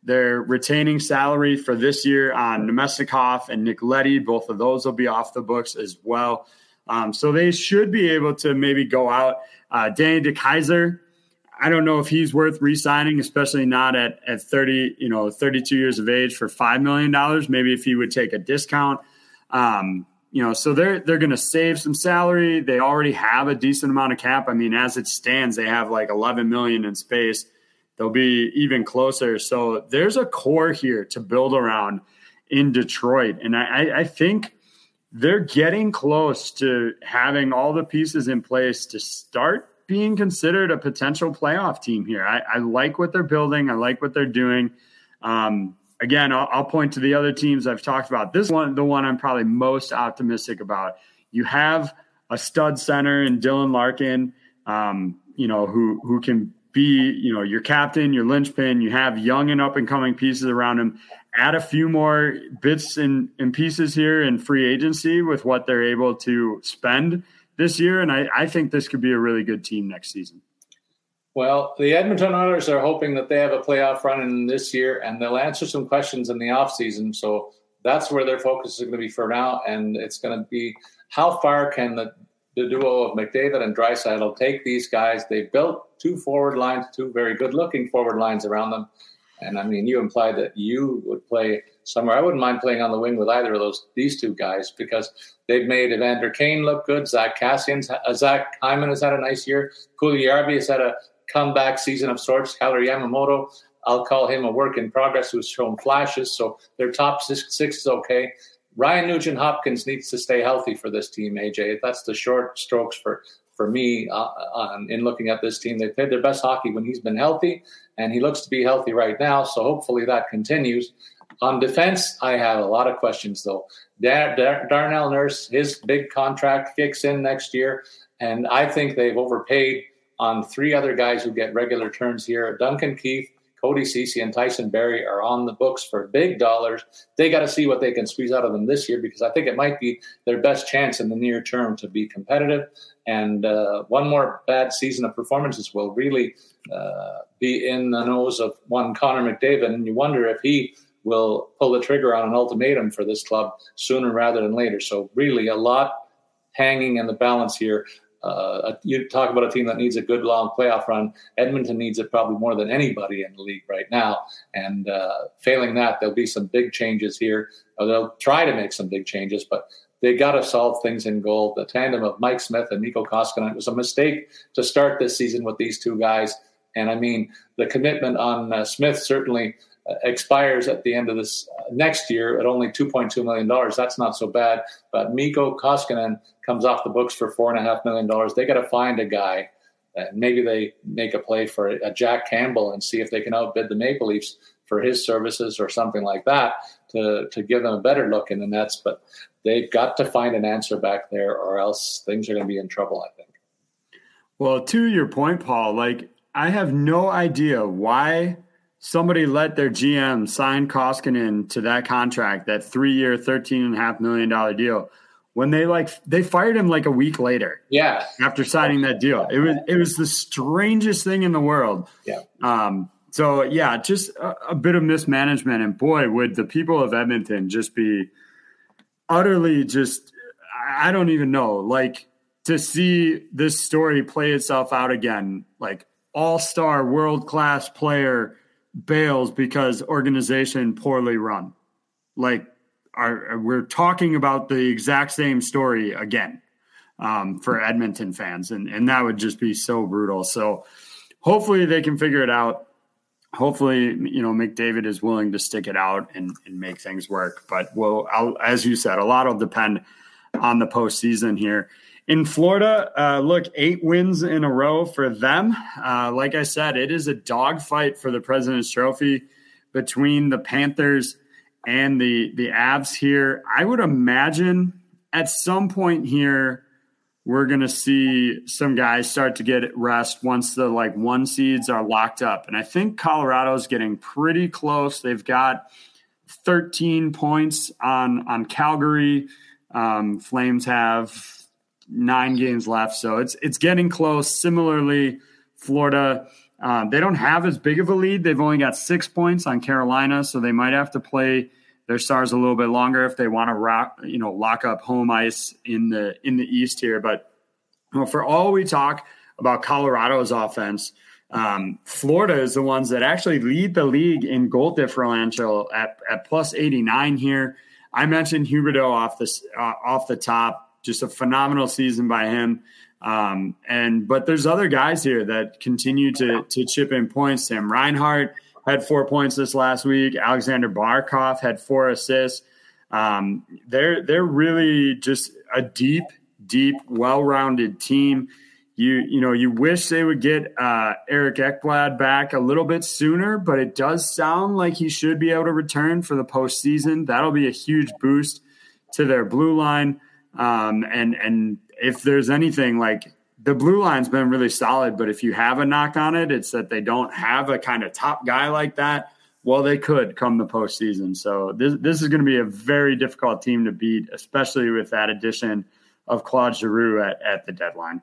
They're retaining salary for this year on Namestnikov and Nick Leddy. Both of those will be off the books as well. Um, so they should be able to maybe go out. Uh, Danny DeKeyser, I don't know if he's worth re-signing, especially not at, at 30, you know, 32 years of age for $5 million. Maybe if he would take a discount. Um, you know, so they're they're going to save some salary. They already have a decent amount of cap. I mean, as it stands, they have like 11 million in space. They'll be even closer. So there's a core here to build around in Detroit, and I, I think they're getting close to having all the pieces in place to start being considered a potential playoff team here. I, I like what they're building. I like what they're doing. Um, again, I'll, I'll, point to the other teams I've talked about. This one, the one I'm probably most optimistic about. You have a stud center in Dylan Larkin, um, you know, who who can be, you know, your captain, your linchpin. You have young and up and coming pieces around him. Add a few more bits and, and pieces here in free agency with what they're able to spend this year. And I, I think this could be a really good team next season. Well, the Edmonton Oilers are hoping that they have a playoff run in this year and they'll answer some questions in the offseason. So that's where their focus is going to be for now. And it's going to be how far can the the duo of McDavid and Draisaitl take these guys. They built two forward lines, two very good looking forward lines around them. And I mean, you implied that you would play somewhere. I wouldn't mind playing on the wing with either of those these two guys because they've made Evander Kane look good. Zack Kassian's uh, Zach Hyman has had a nice year. Puljujarvi has had a comeback season of sorts. Kailer Yamamoto, I'll call him a work in progress who's shown flashes. So their top six, six is okay. Ryan Nugent Hopkins needs to stay healthy for this team, AJ. That's the short strokes for for me uh, on, in looking at this team. They played their best hockey when he's been healthy, and he looks to be healthy right now. So hopefully that continues. On defense, I have a lot of questions though. Dar- Dar- Darnell Nurse, his big contract kicks in next year, and I think they've overpaid on three other guys who get regular turns here. Duncan Keith, Cody Ceci and Tyson Barrie are on the books for big dollars. They got to see what they can squeeze out of them this year because I think it might be their best chance in the near term to be competitive. And uh, one more bad season of performances will really uh, be in the nose of one Connor McDavid. And you wonder if he will pull the trigger on an ultimatum for this club sooner rather than later. So, really, a lot hanging in the balance here uh, you talk about a team that needs a good long playoff run. Edmonton needs it probably more than anybody in the league right now. And uh, failing that, there'll be some big changes here. Or they'll try to make some big changes, but they got to solve things in goal. The tandem of Mike Smith and Mikko Koskinen—it was a mistake to start this season with these two guys. And I mean, the commitment on uh, Smith certainly uh, expires at the end of this uh, next year at only $2.2 million. That's not so bad. But Mikko Koskinen comes off the books for $4.5 million. They got to find a guy. And maybe they make a play for a Jack Campbell and see if they can outbid the Maple Leafs for his services or something like that to, to give them a better look in the Nets. But they've got to find an answer back there or else things are going to be in trouble, I think. Well, to your point, Paul, like I have no idea why – somebody let their GM sign Koskinen to that contract, that three year, $13.5 million deal, when they like they fired him like a week later. Yeah. After signing that deal. It was it was the strangest thing in the world. Yeah. Um, so yeah, just a, a bit of mismanagement. And boy, would the people of Edmonton just be utterly just I don't even know. Like to see this story play itself out again, like all-star world class player bails because organization poorly run. Like are, we're talking about the exact same story again um, for Edmonton fans, and and that would just be so brutal. So hopefully they can figure it out. Hopefully, you know, McDavid is willing to stick it out and, and make things work. But well, as you said, a lot will depend on the postseason here. In Florida, uh, look, eight wins in a row for them. Uh, like I said, it is a dogfight for the President's Trophy between the Panthers and the the Avs here. I would imagine at some point here we're going to see some guys start to get rest once the like one seeds are locked up. And I think Colorado's getting pretty close. They've got 13 points on on Calgary. Um, Flames have nine games left, so it's it's getting close. Similarly, Florida. Um, they don't have as big of a lead. They've only got six points on Carolina, so they might have to play their stars a little bit longer if they want to rock, you know, lock up home ice in the in the East here. But for all we talk about Colorado's offense, um, Florida is the ones that actually lead the league in goal differential at, at plus 89 here. I mentioned Huberdeau off the uh, off the top just a phenomenal season by him. Um, and but there's other guys here that continue to to chip in points. Sam Reinhart had four points this last week. Aleksander Barkov had four assists. Um, they're they're really just a deep, deep, well-rounded team. You you know you wish they would get uh, Eric Ekblad back a little bit sooner, but it does sound like he should be able to return for the postseason. That'll be a huge boost to their blue line. Um, and and if there's anything like the blue line's been really solid, but if you have a knock on it, it's that they don't have a kind of top guy like that. Well, they could come the postseason. So this this is going to be a very difficult team to beat, especially with that addition of Claude Giroux at, at the deadline.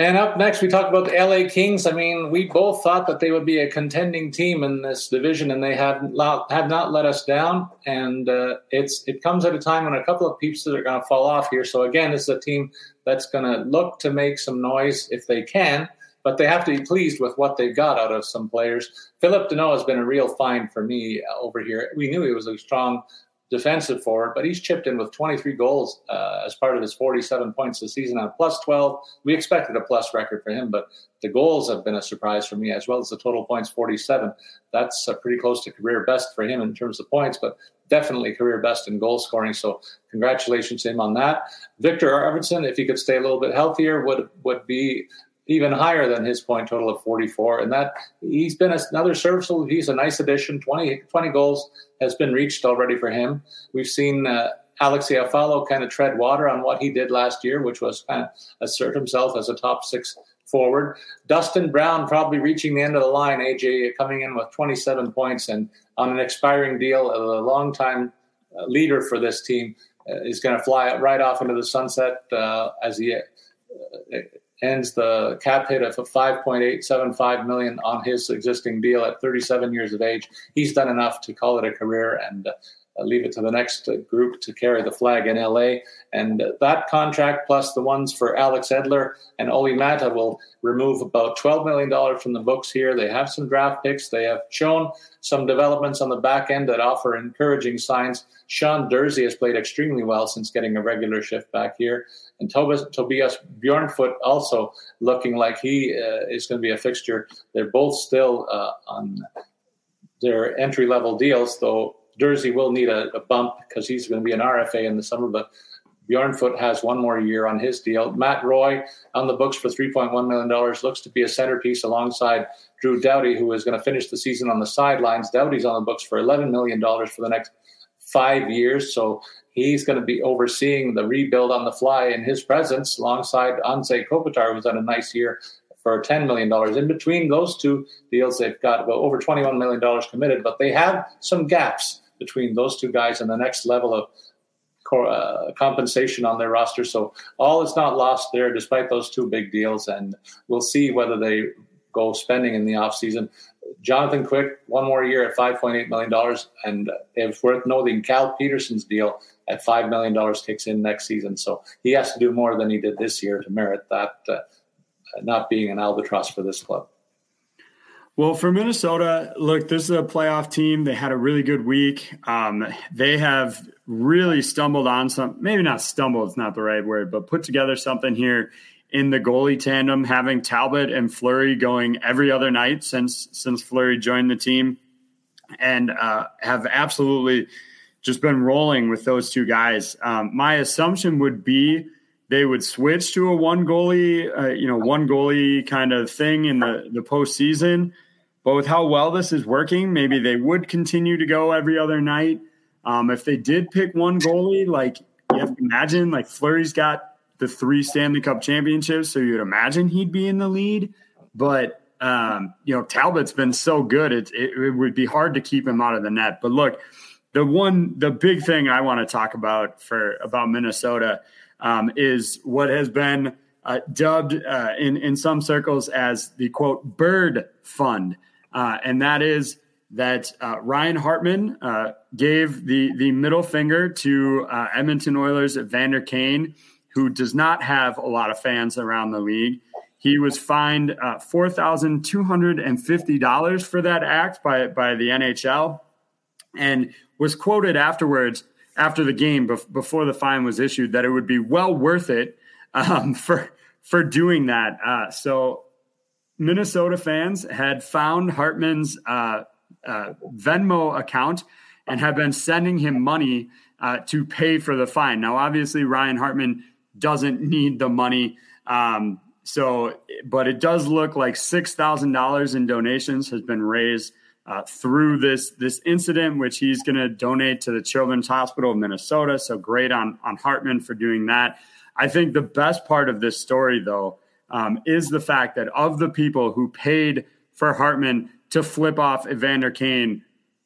And up next, we talk about the LA Kings. I mean, we both thought that they would be a contending team in this division, and they have not, not let us down. And uh, it's it comes at a time when a couple of pieces are going to fall off here. So again, it's a team that's going to look to make some noise if they can, but they have to be pleased with what they've got out of some players. Philip Danault has been a real find for me over here. We knew he was a strong defensive forward, but he's chipped in with 23 goals uh, as part of his 47 points this season on plus 12. We expected a plus record for him, but the goals have been a surprise for me as well as the total points 47. That's pretty close to career best for him in terms of points, but definitely career best in goal scoring. So congratulations to him on that. Viktor Arvidsson, if he could stay a little bit healthier, would would be even higher than his point total of 44. And that he's been another serviceable, he's a nice addition. 20, 20 goals has been reached already for him. We've seen uh, Alex Iafallo kind of tread water on what he did last year, which was kind of assert himself as a top six forward. Dustin Brown probably reaching the end of the line. AJ coming in with 27 points and on an expiring deal, a long-time uh, leader for this team uh, is going to fly right off into the sunset uh, as he uh, ends the cap hit of 5.875 million on his existing deal at 37 years of age. He's done enough to call it a career and leave it to the next group to carry the flag in LA. And that contract plus the ones for Alex Edler and Olli Maatta, will remove about $12 million from the books here. They have some draft picks. They have shown some developments on the back end that offer encouraging signs. Sean Durzi has played extremely well since getting a regular shift back here and Tobias, Tobias Bjornfot also looking like he uh, is going to be a fixture. They're both still uh, on their entry level deals, though Durzi will need a, a bump because he's going to be an RFA in the summer. But Bjornfot has one more year on his deal. Matt Roy on the books for $3.1 million looks to be a centerpiece alongside Drew Doughty, who is going to finish the season on the sidelines. Doughty's on the books for $11 million for the next five years. So he's going to be overseeing the rebuild on the fly in his presence alongside Anze Kopitar, who's had a nice year for $10 million. In between those two deals, they've got well, over $21 million committed, but they have some gaps between those two guys and the next level of uh, compensation on their roster. So all is not lost there, despite those two big deals. And we'll see whether they go spending in the offseason. Jonathan Quick, one more year at $5.8 million. And it's worth noting Cal Petersen's deal at $5 million kicks in next season. So he has to do more than he did this year to merit that uh, not being an albatross for this club. Well, for Minnesota, look, this is a playoff team. They had a really good week. Um, they have really stumbled on some, maybe not stumbled, it's not the right word, but put together something here in the goalie tandem, having Talbot and Fleury going every other night since since Fleury joined the team, and uh, have absolutely just been rolling with those two guys. Um, my assumption would be they would switch to a one goalie, uh, you know, one goalie kind of thing in the the postseason. But with how well this is working, maybe they would continue to go every other night. Um, if they did pick one goalie, like you have to imagine, like Fleury's got the three Stanley Cup championships, so you'd imagine he'd be in the lead. But um, you know, Talbot's been so good; it, it, it would be hard to keep him out of the net. But look, the one, the big thing I want to talk about for about Minnesota um, is what has been uh, dubbed uh, in in some circles as the quote Bird Fund, uh, and that is that uh, Ryan Hartman uh, gave the the middle finger to uh, Edmonton Oilers Evander Kane, who does not have a lot of fans around the league. He was fined four thousand two hundred and fifty dollars for that act by by the NHL and was quoted afterwards after the game before the fine was issued that it would be well worth it um, for for doing that. Uh, so Minnesota fans had found Hartman's uh, uh, Venmo account and have been sending him money uh, to pay for the fine. Now, obviously, Ryan Hartman doesn't need the money. Um, so, but it does look like six thousand dollars in donations has been raised uh, through this this incident, which he's going to donate to the Children's Hospital of Minnesota. So great on on Hartman for doing that. I think the best part of this story, though, um, is the fact that of the people who paid for Hartman to flip off Evander Kane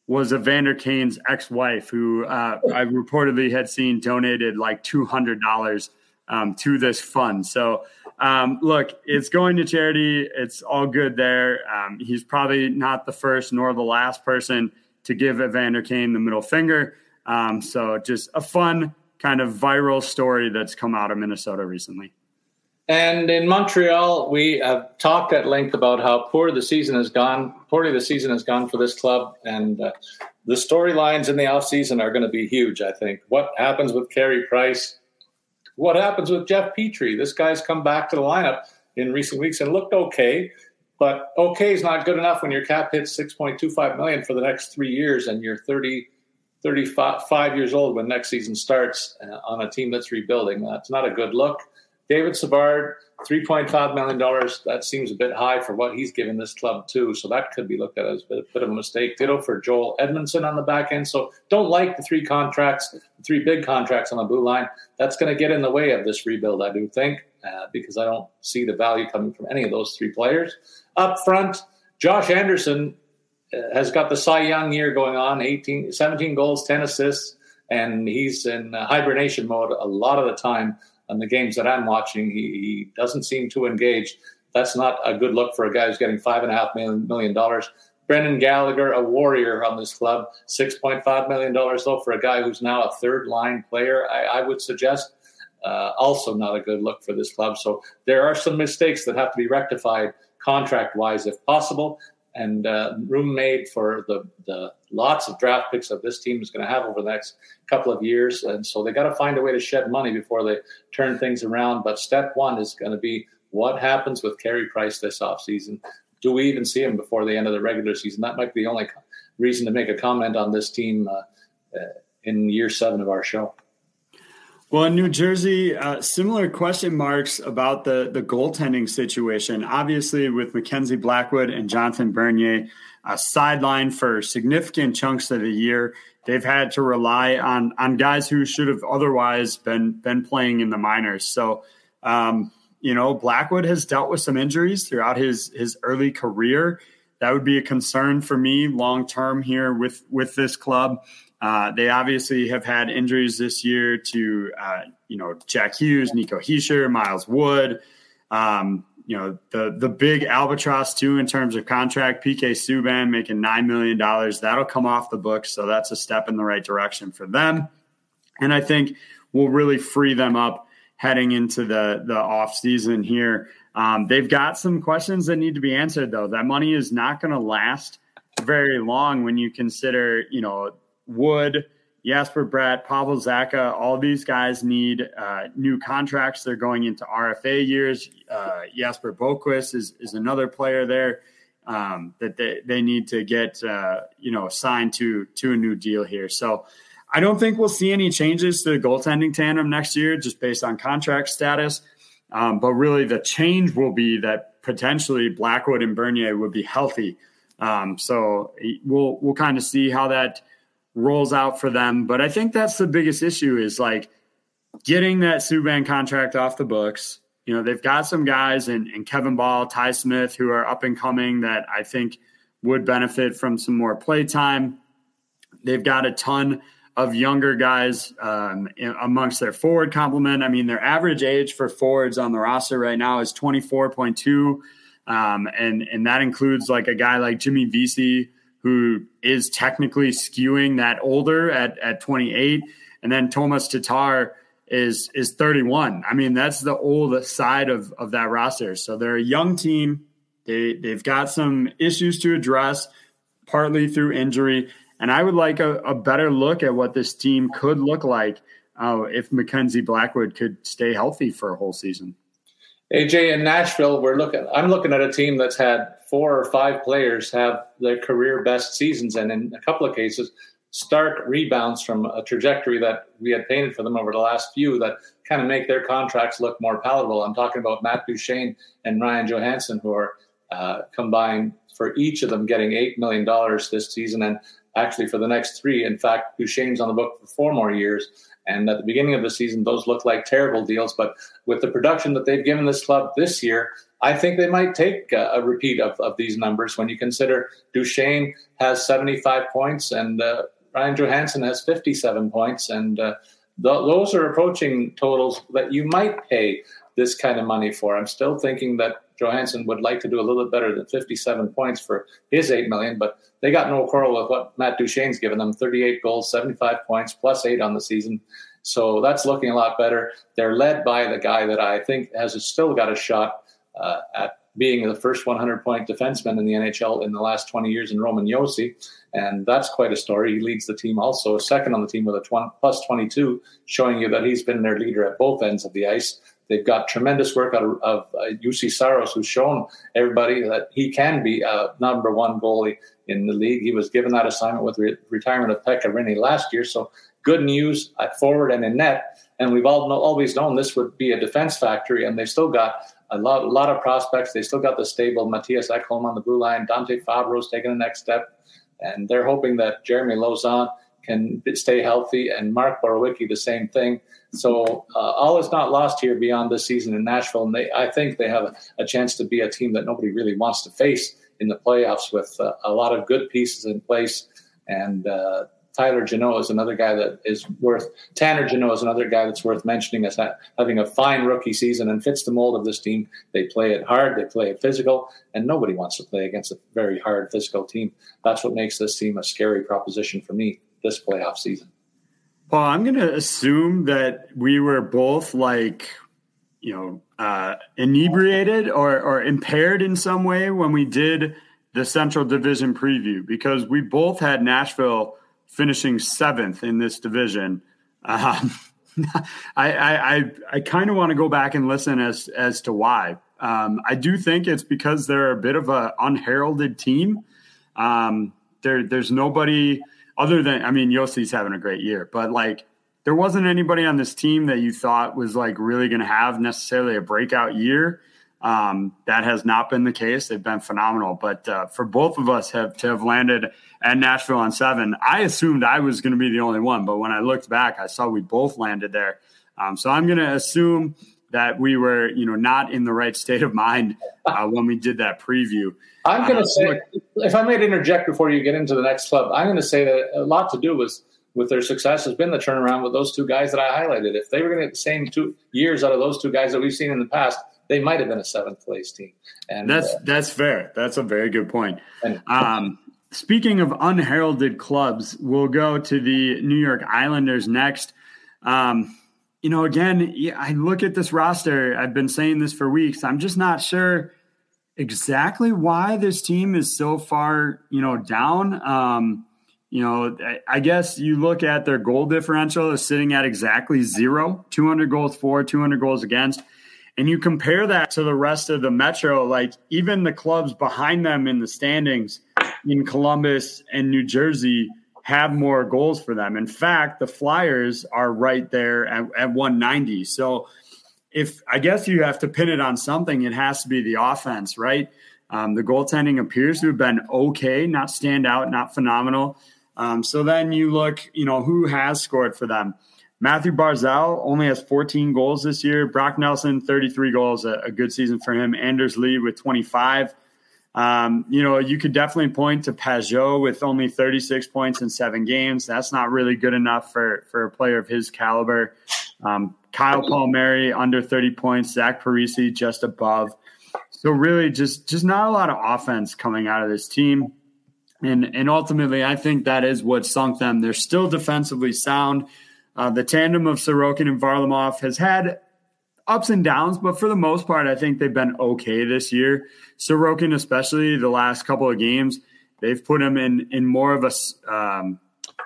was Evander Kane's ex-wife, who uh, I reportedly had seen donated like two hundred dollars um, to this fund. So um, look, it's going to charity. It's all good there. Um, he's probably not the first nor the last person to give Evander Kane the middle finger. Um, so just a fun kind of viral story that's come out of Minnesota recently. And in Montreal, we have talked at length about how poor the season has gone, poorly the season has gone for this club, and uh, the storylines in the offseason are going to be huge, I think. What happens with Carey Price? What happens with Jeff Petry? This guy's come back to the lineup in recent weeks and looked okay, but okay is not good enough when your cap hits 6.25 million for the next three years and you're 30, 35 years old when next season starts uh, on a team that's rebuilding. That's not a good look. David Savard, $3.5 million, that seems a bit high for what he's given this club, too. So that could be looked at as a bit, bit of a mistake. Ditto for Joel Edmundson on the back end. So don't like the three contracts, the three big contracts on the blue line. That's going to get in the way of this rebuild, I do think, uh, because I don't see the value coming from any of those three players. Up front, Josh Anderson uh, has got the Cy Young year going on 18, 17 goals, 10 assists, and he's in hibernation mode a lot of the time on the games that I'm watching, he, he doesn't seem to engage. That's not a good look for a guy who's getting five and a half million, million dollars. Brendan Gallagher, a warrior on this club, six point five million dollars though for a guy who's now a third line player. I, I would suggest uh, also not a good look for this club. So there are some mistakes that have to be rectified contract wise if possible and uh, room made for the, the lots of draft picks that this team is going to have over the next couple of years. And so they got to find a way to shed money before they turn things around. But step one is going to be what happens with Carey Price this offseason. Do we even see him before the end of the regular season? That might be the only reason to make a comment on this team uh, uh, in year seven of our show. Well, in New Jersey, uh, similar question marks about the the goaltending situation. Obviously, with Mackenzie Blackwood and Jonathan Bernier uh, sidelined for significant chunks of the year, they've had to rely on on guys who should have otherwise been been playing in the minors. So, um, you know, Blackwood has dealt with some injuries throughout his his early career. That would be a concern for me long term here with with this club. Uh, they obviously have had injuries this year to, uh, you know, Jack Hughes, Nico Hischier, Miles Wood. Um, you know, the the big albatross too in terms of contract. PK Subban making nine million dollars. That'll come off the books, so that's a step in the right direction for them. And I think will really free them up heading into the the off season here. Um, they've got some questions that need to be answered though. That money is not going to last very long when you consider, you know, Wood, Jesper Bratt, Pavel Zacha, all these guys need uh, new contracts. They're going into RFA years. Uh, Jesper Boqvist is, is another player there um, that they, they need to get uh, you know signed to to a new deal here. So I don't think we'll see any changes to the goaltending tandem next year, just based on contract status. Um, but really, the change will be that potentially Blackwood and Bernier would be healthy. Um, so we'll we'll kind of see how that rolls out for them. But I think that's the biggest issue is like getting that Subban contract off the books. You know, they've got some guys and, and Kevin Bahl, Ty Smith, who are up and coming that I think would benefit from some more play time. They've got a ton of younger guys um, amongst their forward complement. I mean, their average age for forwards on the roster right now is 24.2. Um, and, and that includes like a guy like Jimmy Vesey, who is technically skewing that older at, at 28. And then Tomas Tatar is is 31. I mean, that's the old side of, of that roster. So they're a young team. They they've got some issues to address, partly through injury. And I would like a, a better look at what this team could look like uh, if Mackenzie Blackwood could stay healthy for a whole season. AJ in Nashville, we're looking. I'm looking at a team that's had four or five players have their career best seasons, and in a couple of cases, stark rebounds from a trajectory that we had painted for them over the last few that kind of make their contracts look more palatable. I'm talking about Matt Duchene and Ryan Johansen, who are uh, combined for each of them getting eight million dollars this season, and actually for the next three. In fact, Duchene's on the book for four more years. And at the beginning of the season, those look like terrible deals. But with the production that they've given this club this year, I think they might take a, a repeat of, of these numbers when you consider Duchene has 75 points and uh, Ryan Johansen has 57 points. And uh, th- those are approaching totals that you might pay this kind of money for. I'm still thinking that Johansen would like to do a little bit better than 57 points for his 8 million, but they got no quarrel with what Matt Duchene's given them 38 goals, 75 points, plus eight on the season. So that's looking a lot better. They're led by the guy that I think has still got a shot uh, at being the first 100 point defenseman in the NHL in the last 20 years in Roman Josi. And that's quite a story. He leads the team also, second on the team with a 20, plus 22, showing you that he's been their leader at both ends of the ice. They've got tremendous work out of, of uh, Juuse Saros, who's shown everybody that he can be a number one goalie in the league. He was given that assignment with re- retirement of Pekka Rinne last year. So good news at forward and in net. And we've all know, always known this would be a defense factory, and they've still got a lot, a lot of prospects. They still got the stable Mattias Ekholm on the blue line. Dante Fabbro's taking the next step, and they're hoping that Jeremy Lauzon can stay healthy, and Mark Borowiecki the same thing. So uh, all is not lost here beyond this season in Nashville, and they, I think they have a, chance to be a team that nobody really wants to face in the playoffs with uh, a lot of good pieces in place. And uh, Tyler Jeannot is another guy that is worth. Tanner Jeannot is another guy that's worth mentioning as having a fine rookie season and fits the mold of this team. They play it hard, they play it physical, and nobody wants to play against a very hard physical team. That's what makes this team a scary proposition for me this playoff season. Well, I'm going to assume that we were both like, you know, uh, inebriated or, or impaired in some way when we did the Central Division preview because we both had Nashville finishing seventh in this division. Um, I I, I, I kind of want to go back and listen as as to why. Um, I do think it's because they're a bit of an unheralded team. Um, there there's nobody other than I mean Josi's having a great year, but like there wasn't anybody on this team that you thought was like really going to have necessarily a breakout year. Um, that has not been the case. They've been phenomenal, but uh, for both of us have to have landed at Nashville on seven, I assumed I was going to be the only one, but when I looked back, I saw we both landed there. Um, so I'm going to assume that we were, you know, not in the right state of mind uh, when we did that preview. I'm going to uh, say, if I may interject before you get into the next club, I'm going to say that a lot to do was with their success has been the turnaround with those two guys that I highlighted. If they were going to get the same two years out of those two guys that we've seen in the past, they might have been a seventh place team. And that's uh, that's fair. That's a very good point. And, um, speaking of unheralded clubs, we'll go to the New York Islanders next. Um, you know, again, I look at this roster. I've been saying this for weeks. I'm just not sure exactly why this team is so far, you know, down. Um, you know, I guess you look at their goal differential is sitting at exactly zero, 200 goals for, 200 goals against. And you compare that to the rest of the Metro, like even the clubs behind them in the standings in Columbus and New Jersey have more goals for them. In fact, the Flyers are right there at, at 190. So if I guess you have to pin it on something, it has to be the offense, right? Um, the goaltending appears to have been okay, not stand out, not phenomenal. Um, so then you look, you know, who has scored for them? Mathew Barzal only has 14 goals this year. Brock Nelson, 33 goals, a, a good season for him. Anders Lee with 25. Um, you know, you could definitely point to Pageau with only 36 points in seven games. That's not really good enough for, for a player of his caliber. Um, Kyle Palmieri under 30 points. Zach Parise just above. So really, just just not a lot of offense coming out of this team. And and ultimately, I think that is what sunk them. They're still defensively sound. Uh, the tandem of Sorokin and Varlamov has had ups and downs, but for the most part, I think they've been okay this year. Sorokin, especially the last couple of games, they've put him in in more of a. Um,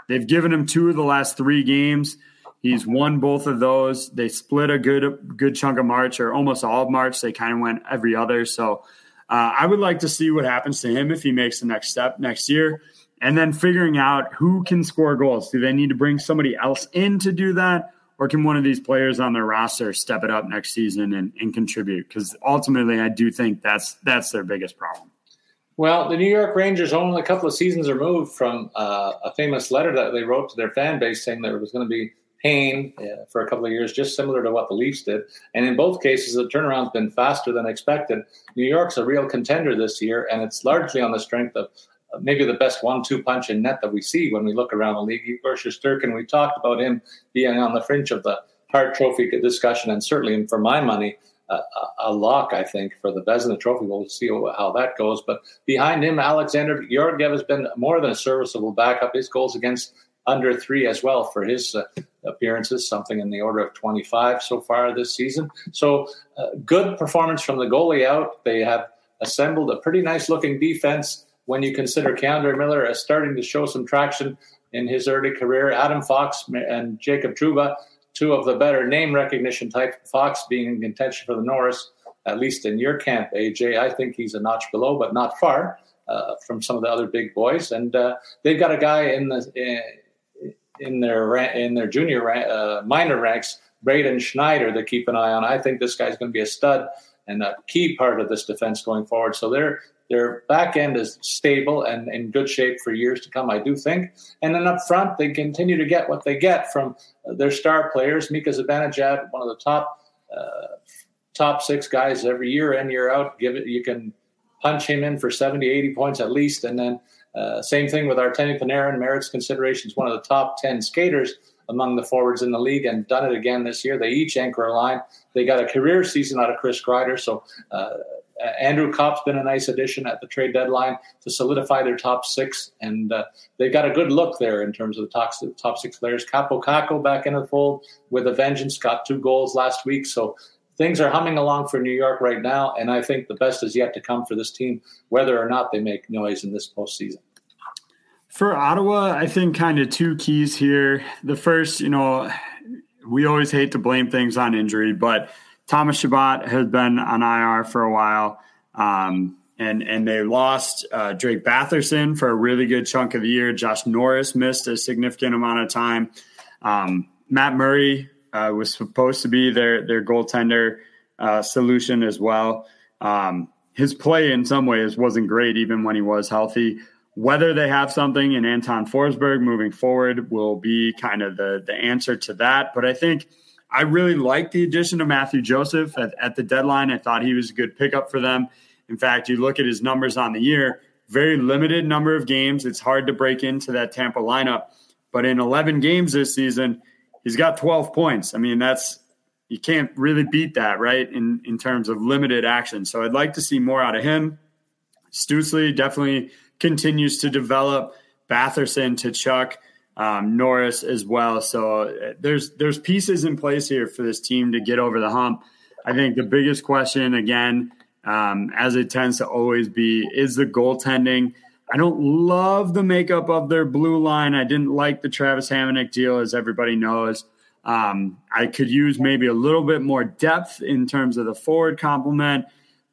they've given him two of the last three games. He's won both of those. They split a good good chunk of March or almost all of March. They kind of went every other. So uh, I would like to see what happens to him if he makes the next step next year. And then figuring out who can score goals. Do they need to bring somebody else in to do that? Or can one of these players on their roster step it up next season and, and contribute? Because ultimately, I do think that's that's their biggest problem. Well, the New York Rangers only a couple of seasons removed from uh, a famous letter that they wrote to their fan base saying there was going to be pain uh, for a couple of years, just similar to what the Leafs did. And in both cases, the turnaround's been faster than expected. New York's a real contender this year, and it's largely on the strength of maybe the best one-two punch in net that we see when we look around the league. Igor Shesterkin, we talked about him being on the fringe of the Hart Trophy discussion, and certainly, for my money, uh, a lock, I think, for the Vezina Trophy. We'll see how that goes. But behind him, Alexander Georgiev has been more than a serviceable backup. His goals against under three as well for his uh, appearances, something in the order of 25 so far this season. So, uh, good performance from the goalie out. They have assembled a pretty nice looking defense when you consider K'Andre Miller as starting to show some traction in his early career. Adam Fox and Jacob Trouba, two of the better name recognition type. Fox being in contention for the Norris, at least in your camp, AJ. I think he's a notch below, but not far uh, from some of the other big boys. And uh, they've got a guy in the in, in their in their junior uh, minor ranks, Braden Schneider, that keep an eye on. I think this guy's going to be a stud and a key part of this defense going forward. So they're their back end is stable and in good shape for years to come, I do think. And then up front, they continue to get what they get from their star players. Mika Zibanejad, one of the top uh, top six guys every year in year out. Give it, you can punch him in for 70, 80 points at least. And then uh, same thing with Artemi Panarin. Merits considerations, one of the top 10 skaters among the forwards in the league and done it again this year. They each anchor a line. They got a career season out of Chris Kreider. So uh, uh, Andrew Copp's been a nice addition at the trade deadline to solidify their top six, and uh, they've got a good look there in terms of the top, top six players. Kaapo Kakko back in the fold with a vengeance, got two goals last week, so things are humming along for New York right now, and I think the best is yet to come for this team, whether or not they make noise in this postseason. For Ottawa, I think kind of two keys here. The first, you know, we always hate to blame things on injury, but – Thomas Chabot has been on IR for a while. Um, and and they lost uh, Drake Batherson for a really good chunk of the year. Josh Norris missed a significant amount of time. Um, Matt Murray uh, was supposed to be their their goaltender uh, solution as well. Um, his play in some ways wasn't great even when he was healthy. Whether they have something in Anton Forsberg moving forward will be kind of the the answer to that. But I think I really like the addition of Mathieu Joseph at, at, the deadline. I thought he was a good pickup for them. In fact, you look at his numbers on the year, very limited number of games. It's hard to break into that Tampa lineup. But in 11 games this season, he's got 12 points. I mean, that's you can't really beat that, right? In in terms of limited action. So I'd like to see more out of him. Stützle definitely continues to develop. Batherson Tkachuk um, Norris as well. So uh, there's there's pieces in place here for this team to get over the hump. I think the biggest question, again, um, as it tends to always be, is the goaltending. I don't love the makeup of their blue line. I didn't like the Travis Hamonic deal, as everybody knows. Um, I could use maybe a little bit more depth in terms of the forward complement.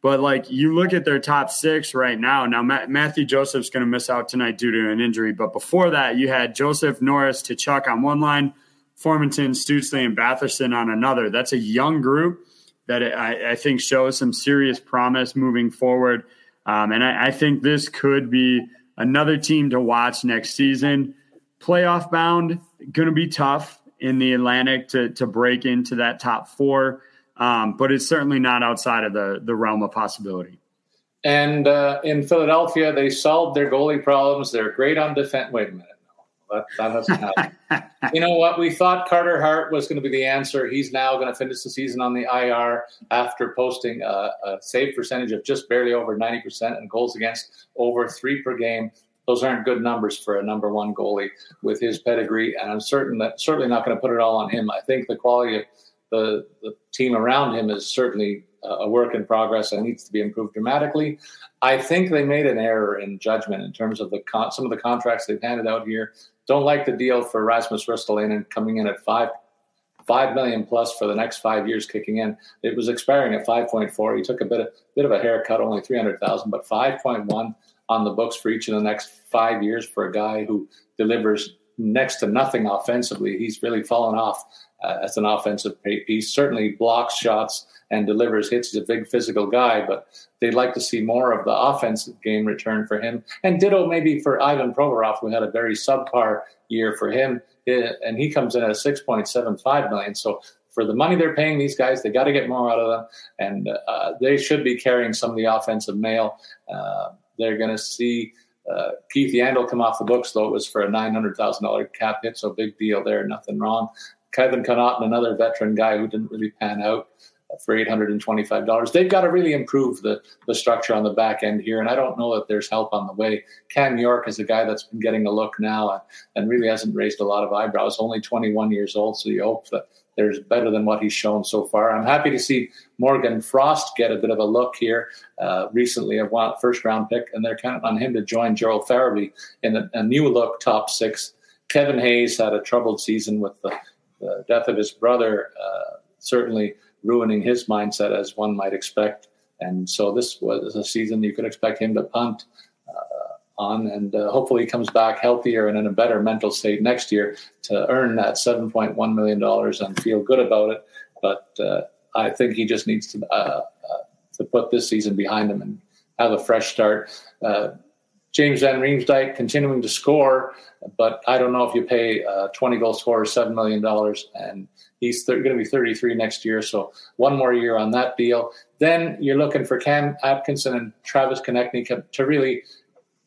But like you look at their top six right now. Now Ma- Mathieu Joseph's going to miss out tonight due to an injury. But before that, you had Joseph Norris Tkachuk on one line, Formenton, Stützle, and Batherson on another. That's a young group that I, I think shows some serious promise moving forward. Um, and I, I think this could be another team to watch next season. Playoff bound, going to be tough in the Atlantic to to break into that top four um, but it's certainly not outside of the the realm of possibility. And uh, in Philadelphia, they solved their goalie problems. They're great on defense. Wait a minute. That, that doesn't happen. you know what? We thought Carter Hart was going to be the answer. He's now going to finish the season on the IR after posting a, a save percentage of just barely over 90% and goals against over three per game. Those aren't good numbers for a number one goalie with his pedigree. And I'm certain that certainly not going to put it all on him. I think the quality of the, the team around him is certainly uh, a work in progress and needs to be improved dramatically. I think they made an error in judgment in terms of the con- some of the contracts they've handed out here. Don't like the deal for Rasmus Ristolainen coming in at five five million plus for the next five years kicking in. It was expiring at five point four. He took a bit of bit of a haircut, only three hundred thousand, but five point one on the books for each of the next five years for a guy who delivers next to nothing offensively. He's really fallen off uh, as an offensive He certainly blocks shots and delivers hits. He's a big physical guy, but they'd like to see more of the offensive game return for him. And ditto maybe for Ivan Provorov, who had a very subpar year for him, and he comes in at 6.75 million. So for the money they're paying these guys, they got to get more out of them, and uh, they should be carrying some of the offensive mail. Uh, they're going to see. Uh, Keith Yandle come off the books, though it was for a $900,000 cap hit, so big deal there, nothing wrong. Kevin Connauton, another veteran guy who didn't really pan out. for $825. They've got to really improve the, the structure on the back end here, and I don't know that there's help on the way. Cam York is a guy that's been getting a look now and, and really hasn't raised a lot of eyebrows, only 21 years old, so you hope that there's better than what he's shown so far. I'm happy to see Morgan Frost get a bit of a look here. Uh, recently, a first round pick, and they're counting on him to join Gerald Farabee in a, a new look top six. Kevin Hayes had a troubled season with the, the death of his brother, uh, certainly ruining his mindset as one might expect. And so this was a season you could expect him to punt uh, on, and uh, hopefully he comes back healthier and in a better mental state next year to earn that seven point one million dollars and feel good about it. But uh, I think he just needs to uh, uh, to put this season behind him and have a fresh start. Uh, James Van Riemsdyk continuing to score, but I don't know if you pay a 20 goal scorer $7 million, and he's th- going to be 33 next year. So one more year on that deal. Then you're looking for Cam Atkinson and Travis Konecny to really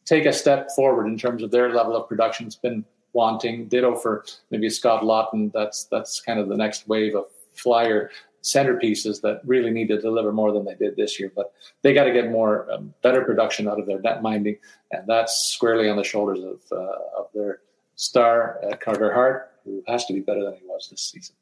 take a step forward in terms of their level of production. It's been wanting. Ditto for maybe Scott Laughton. That's that's kind of the next wave of flyer centerpieces that really need to deliver more than they did this year. But they got to get more, um, better production out of their net minding, and that's squarely on the shoulders of uh, of their star uh, Carter Hart, who has to be better than he was this season.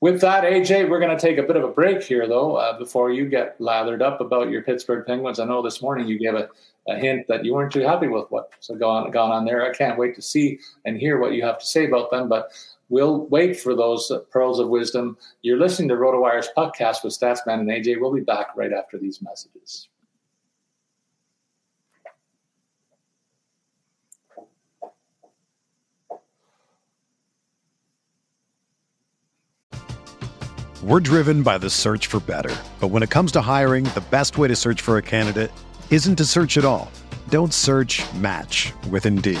With that, AJ, we're going to take a bit of a break here, though, uh, before you get lathered up about your Pittsburgh Penguins. I know this morning you gave a, a hint that you weren't too happy with what's gone, gone on there. I can't wait to see and hear what you have to say about them. But We'll wait for those pearls of wisdom. You're listening to RotoWire's podcast with Statsman and AJ. We'll be back right after these messages. We're driven by the search for better. But when it comes to hiring, the best way to search for a candidate isn't to search at all. Don't search match with Indeed.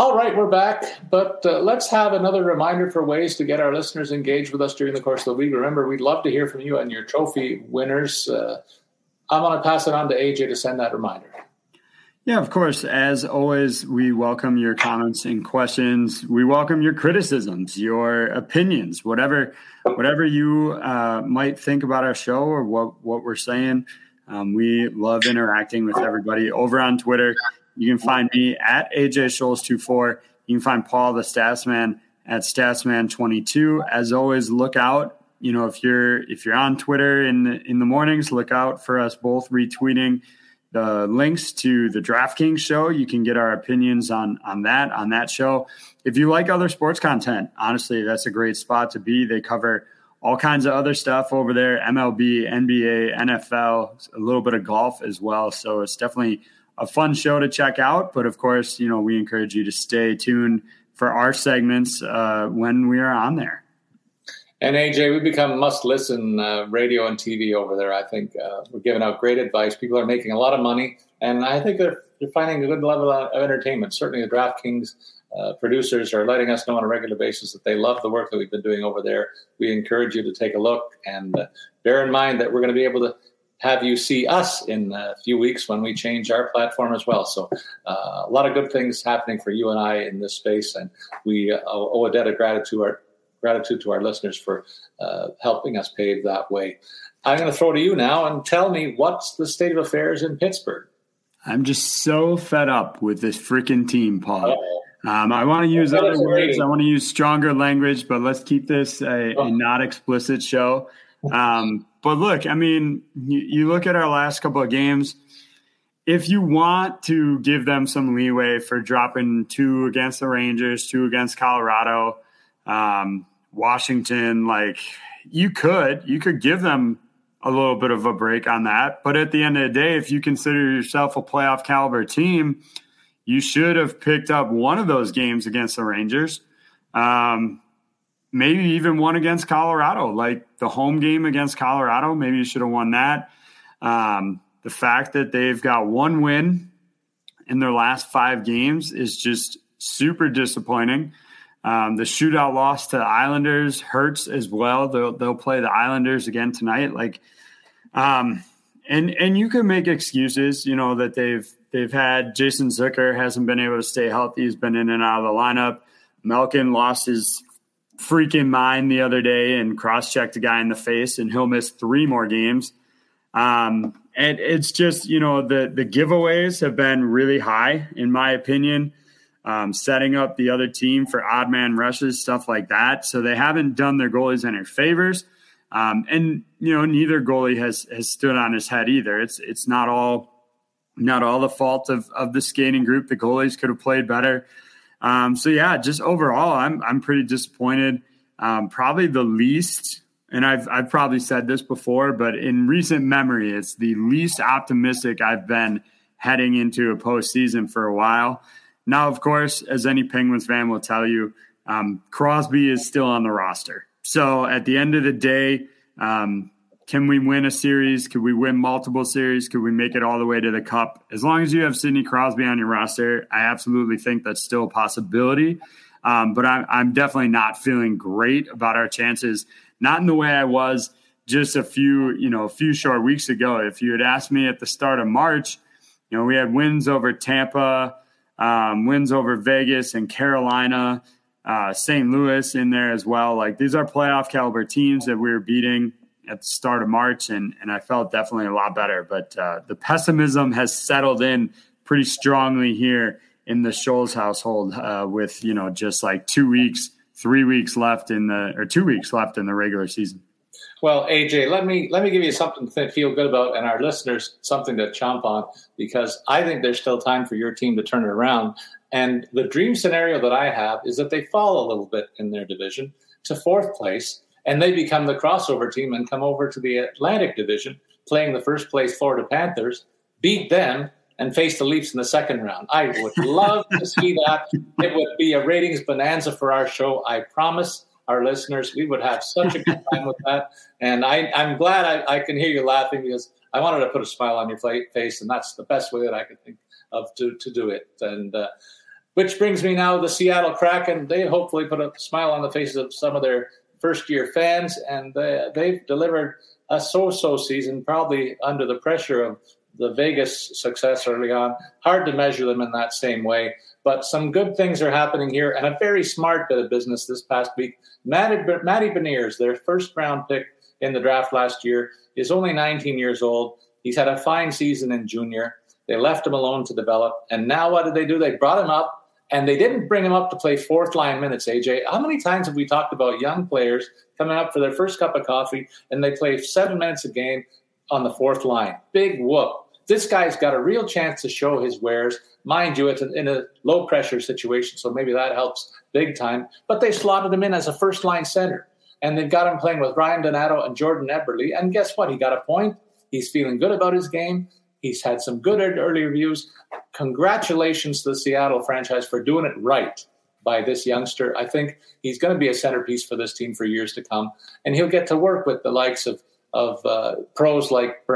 All right, we're back, but uh, let's have another reminder for ways to get our listeners engaged with us during the course of the week. Remember, we'd love to hear from you and your trophy winners. Uh, I'm going to pass it on to AJ to send that reminder. Yeah, of course. As always, we welcome your comments and questions. We welcome your criticisms, your opinions, whatever, whatever you uh, might think about our show or what what we're saying. Um, we love interacting with everybody over on Twitter you can find me at AJ Scholes24. You can find Paul the Statsman at Statsman22. As always, look out. You know, if you're if you're on Twitter in the, in the mornings, look out for us both retweeting the links to the DraftKings show. You can get our opinions on on that on that show. If you like other sports content, honestly, that's a great spot to be. They cover all kinds of other stuff over there: MLB, NBA, NFL, a little bit of golf as well. So it's definitely a fun show to check out. But of course, you know, we encourage you to stay tuned for our segments uh, when we are on there. And AJ, we become must listen uh, radio and TV over there. I think uh, we're giving out great advice. People are making a lot of money, and I think they're, they're finding a good level of entertainment. Certainly, the DraftKings uh, producers are letting us know on a regular basis that they love the work that we've been doing over there. We encourage you to take a look and uh, bear in mind that we're going to be able to have you see us in a few weeks when we change our platform as well. So, uh, a lot of good things happening for you and I in this space, and we uh, owe a debt of gratitude, our, gratitude to our listeners for uh, helping us pave that way. I'm going to throw to you now and tell me what's the state of affairs in Pittsburgh. I'm just so fed up with this freaking team, Paul. Um, I want to use other words. I want to use stronger language, but let's keep this a, a oh. not explicit show. Um, but look, I mean, you, you, look at our last couple of games. If you want to give them some leeway for dropping two against the Rangers, two against Colorado, um, Washington, like you could, you could give them a little bit of a break on that. But at the end of the day, if you consider yourself a playoff caliber team, you should have picked up one of those games against the Rangers. Um, maybe even one against Colorado, like the home game against Colorado. Maybe you should have won that. Um, the fact that they've got one win in their last five games is just super disappointing. Um, the shootout loss to the Islanders hurts as well. They'll they'll play the Islanders again tonight. Like, um, and and you can make excuses, you know, that they've they've had Jason Zucker hasn't been able to stay healthy. He's been in and out of the lineup. Malkin lost his freaking mind the other day and cross checked a guy in the face, and he'll miss three more games. Um, and it's just you know the the giveaways have been really high in my opinion. Um, setting up the other team for odd man rushes, stuff like that. So they haven't done their goalies any favors. Um, and you know, neither goalie has has stood on his head either. It's it's not all not all the fault of of the skating group. The goalies could have played better. Um, so yeah, just overall, I'm I'm pretty disappointed. Um, probably the least, and I've I've probably said this before, but in recent memory, it's the least optimistic I've been heading into a postseason for a while. Now, of course, as any Penguins fan will tell you, um, Crosby is still on the roster. So at the end of the day, um, can we win a series? Could we win multiple series? Could we make it all the way to the cup? As long as you have Sidney Crosby on your roster, I absolutely think that's still a possibility. Um, but I'm, I'm definitely not feeling great about our chances. Not in the way I was just a few, you know, a few short weeks ago. If you had asked me at the start of March, you know, we had wins over Tampa, um, wins over Vegas and Carolina, uh, St. Louis in there as well. Like these are playoff caliber teams that we were beating at the start of March, and and I felt definitely a lot better. But uh, the pessimism has settled in pretty strongly here in the Scholes household, uh, with you know just like two weeks, three weeks left in the or two weeks left in the regular season. Well, AJ, let me let me give you something to feel good about, and our listeners something to chomp on because I think there's still time for your team to turn it around. And the dream scenario that I have is that they fall a little bit in their division to fourth place, and they become the crossover team and come over to the Atlantic Division, playing the first place Florida Panthers, beat them, and face the Leafs in the second round. I would love to see that. It would be a ratings bonanza for our show. I promise our listeners. We would have such a good time with that. And I, am glad I, I, can hear you laughing because I wanted to put a smile on your face, and that's the best way that I could think of to, to do it. And uh, which brings me now to the Seattle Kraken. They hopefully put a smile on the faces of some of their first year fans, and they, they've delivered a so so season, probably under the pressure of the Vegas success early on. Hard to measure them in that same way. But some good things are happening here, and a very smart bit of business this past week. Matty, Beniers, their first round pick in the draft last year, is only 19 years old. He's had a fine season in junior. They left him alone to develop. And now what did they do? They brought him up and they didn't bring him up to play fourth line minutes, AJ. How many times have we talked about young players coming up for their first cup of coffee and they play seven minutes a game on the fourth line? Big whoop. This guy's got a real chance to show his wares. Mind you, it's in a low pressure situation, so maybe that helps big time. But they slotted him in as a first line center. And they've got him playing with Ryan Donato and Jordan Eberle. And guess what? He got a point. He's feeling good about his game. He's had some good early reviews. Congratulations to the Seattle franchise for doing it right by this youngster. I think he's going to be a centerpiece for this team for years to come. And he'll get to work with the likes of of uh, pros like uh,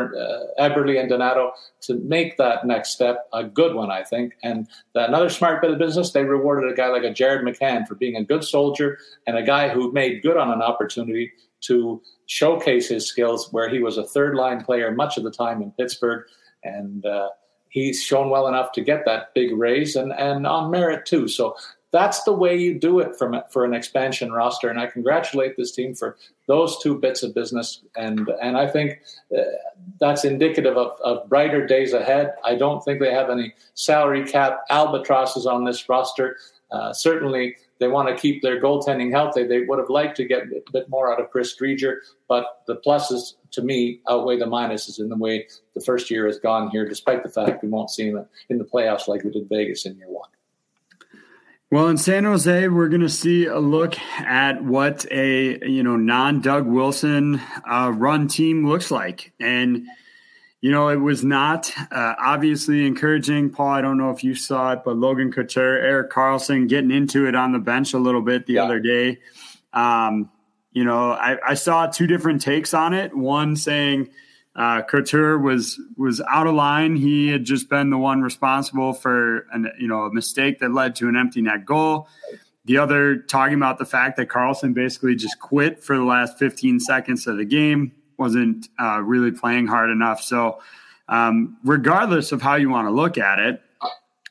Eberle and Donato to make that next step a good one, I think. And another smart bit of business, they rewarded a guy like a Jared McCann for being a good soldier and a guy who made good on an opportunity to showcase his skills where he was a third line player much of the time in Pittsburgh. And uh, he's shown well enough to get that big raise and, and on merit too. So that's the way you do it from for an expansion roster. And I congratulate this team for those two bits of business. And and I think uh, that's indicative of, of brighter days ahead. I don't think they have any salary cap albatrosses on this roster. Uh, certainly, they want to keep their goaltending healthy. They would have liked to get a bit more out of Chris Driedger, but the pluses to me outweigh the minuses in the way the first year has gone here, despite the fact we won't see him in the playoffs like we did Vegas in year one. Well, in San Jose, we're going to see a look at what a you know non Doug Wilson uh, run team looks like, and you know it was not uh, obviously encouraging. Paul, I don't know if you saw it, but Logan Couture, Erik Karlsson getting into it on the bench a little bit the yeah. other day. Um, you know, I, I saw two different takes on it. One saying uh, Couture was was out of line. He had just been the one responsible for an you know a mistake that led to an empty net goal. The other talking about the fact that Karlsson basically just quit for the last 15 seconds of the game, wasn't uh, really playing hard enough. So, um, regardless of how you want to look at it,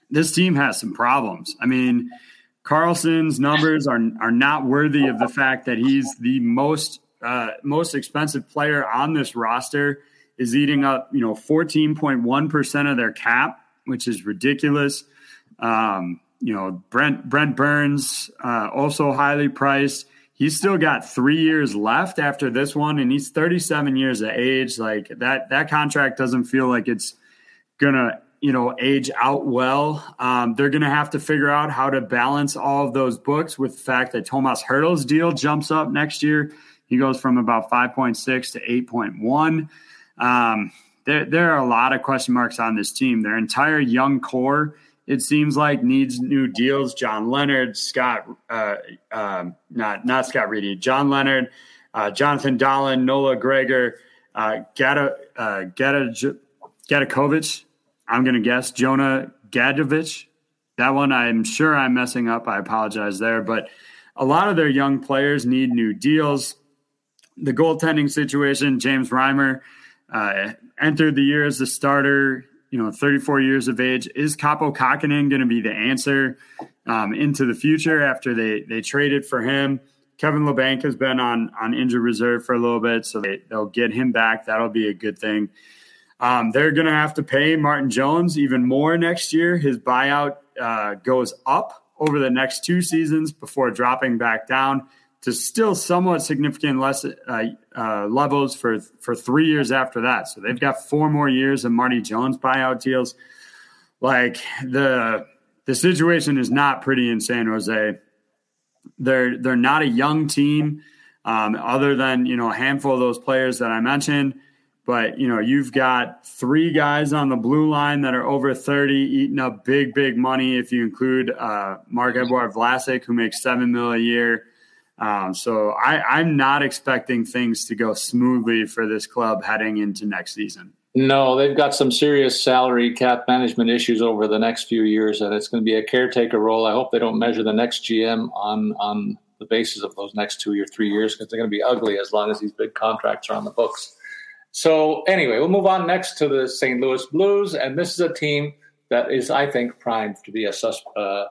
this team has some problems. I mean, Karlsson's numbers are are not worthy of the fact that he's the most uh, most expensive player on this roster is eating up, you know, 14.1% of their cap, which is ridiculous. Um, you know, Brent Brent Burns, uh, also highly priced. He's still got three years left after this one, and he's 37 years of age. Like that, that contract doesn't feel like it's gonna, you know, age out well. Um, they're gonna have to figure out how to balance all of those books with the fact that Tomas Hertl's deal jumps up next year. He goes from about 5.6 to 8.1. Um, there, there are a lot of question marks on this team. Their entire young core, it seems like, needs new deals. John Leonard, Scott, uh, um, not not Scott Reedy, John Leonard, uh, Jonathan Dahlen, Noah Gregor, uh, Gata, uh, Gata. I'm going to guess Jonah Gadjovich. That one I'm sure I'm messing up. I apologize there, but a lot of their young players need new deals. The goaltending situation, James Reimer uh, entered the year as a starter you know, 34 years of age. Is Kaapo Kähkönen going to be the answer um, into the future after they they traded for him? Kevin Labanc has been on on injured reserve for a little bit, so they, they'll get him back. That'll be a good thing. Um, they're going to have to pay Martin Jones even more next year. His buyout uh, goes up over the next two seasons before dropping back down to still somewhat significant less uh, uh, levels for for three years after that. So they've got four more years of Marty Jones buyout deals. Like the the situation is not pretty in San Jose. They're they're not a young team, um, other than you know a handful of those players that I mentioned. But you know you've got three guys on the blue line that are over thirty, eating up big big money. If you include uh, Marc-Edouard Vlasic, who makes seven mil a year. Um, so I, I'm not expecting things to go smoothly for this club heading into next season. No, they've got some serious salary cap management issues over the next few years, and it's going to be a caretaker role. I hope they don't measure the next GM on on the basis of those next two or three years because they're going to be ugly as long as these big contracts are on the books. So anyway, we'll move on next to the St. Louis Blues, and this is a team that is, I think, primed to be a, sus- uh,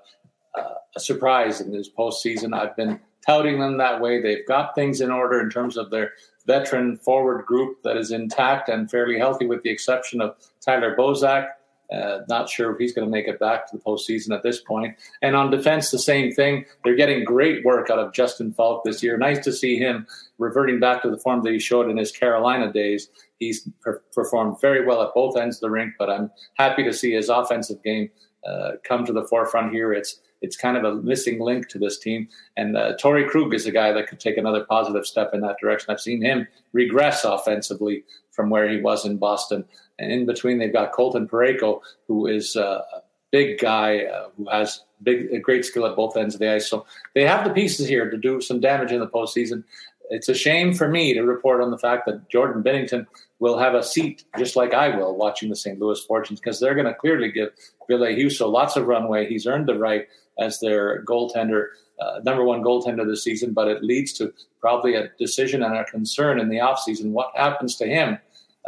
uh, a surprise in this postseason. I've been touting them that way. They've got things in order in terms of their veteran forward group that is intact and fairly healthy, with the exception of Tyler Bozak. Uh, not sure if he's going to make it back to the postseason at this point. And on defense, the same thing. They're getting great work out of Justin Faulk this year. Nice to see him reverting back to the form that he showed in his Carolina days. He's per- performed very well at both ends of the rink, but I'm happy to see his offensive game uh, come to the forefront here. It's it's kind of a missing link to this team. And uh, Krug is a guy that could take another positive step in that direction. I've seen him regress offensively from where he was in Boston. And in between, they've got Colton Parayko, who is uh, a big guy uh, who has big, great skill at both ends of the ice. So they have the pieces here to do some damage in the postseason. It's a shame for me to report on the fact that Jordan Binnington will have a seat, just like I will, watching the St. Louis Fortunes, because they're going to clearly give Ville Husso lots of runway. He's earned the right as their goaltender, uh, number one goaltender this season, but it leads to probably a decision and a concern in the offseason. What happens to him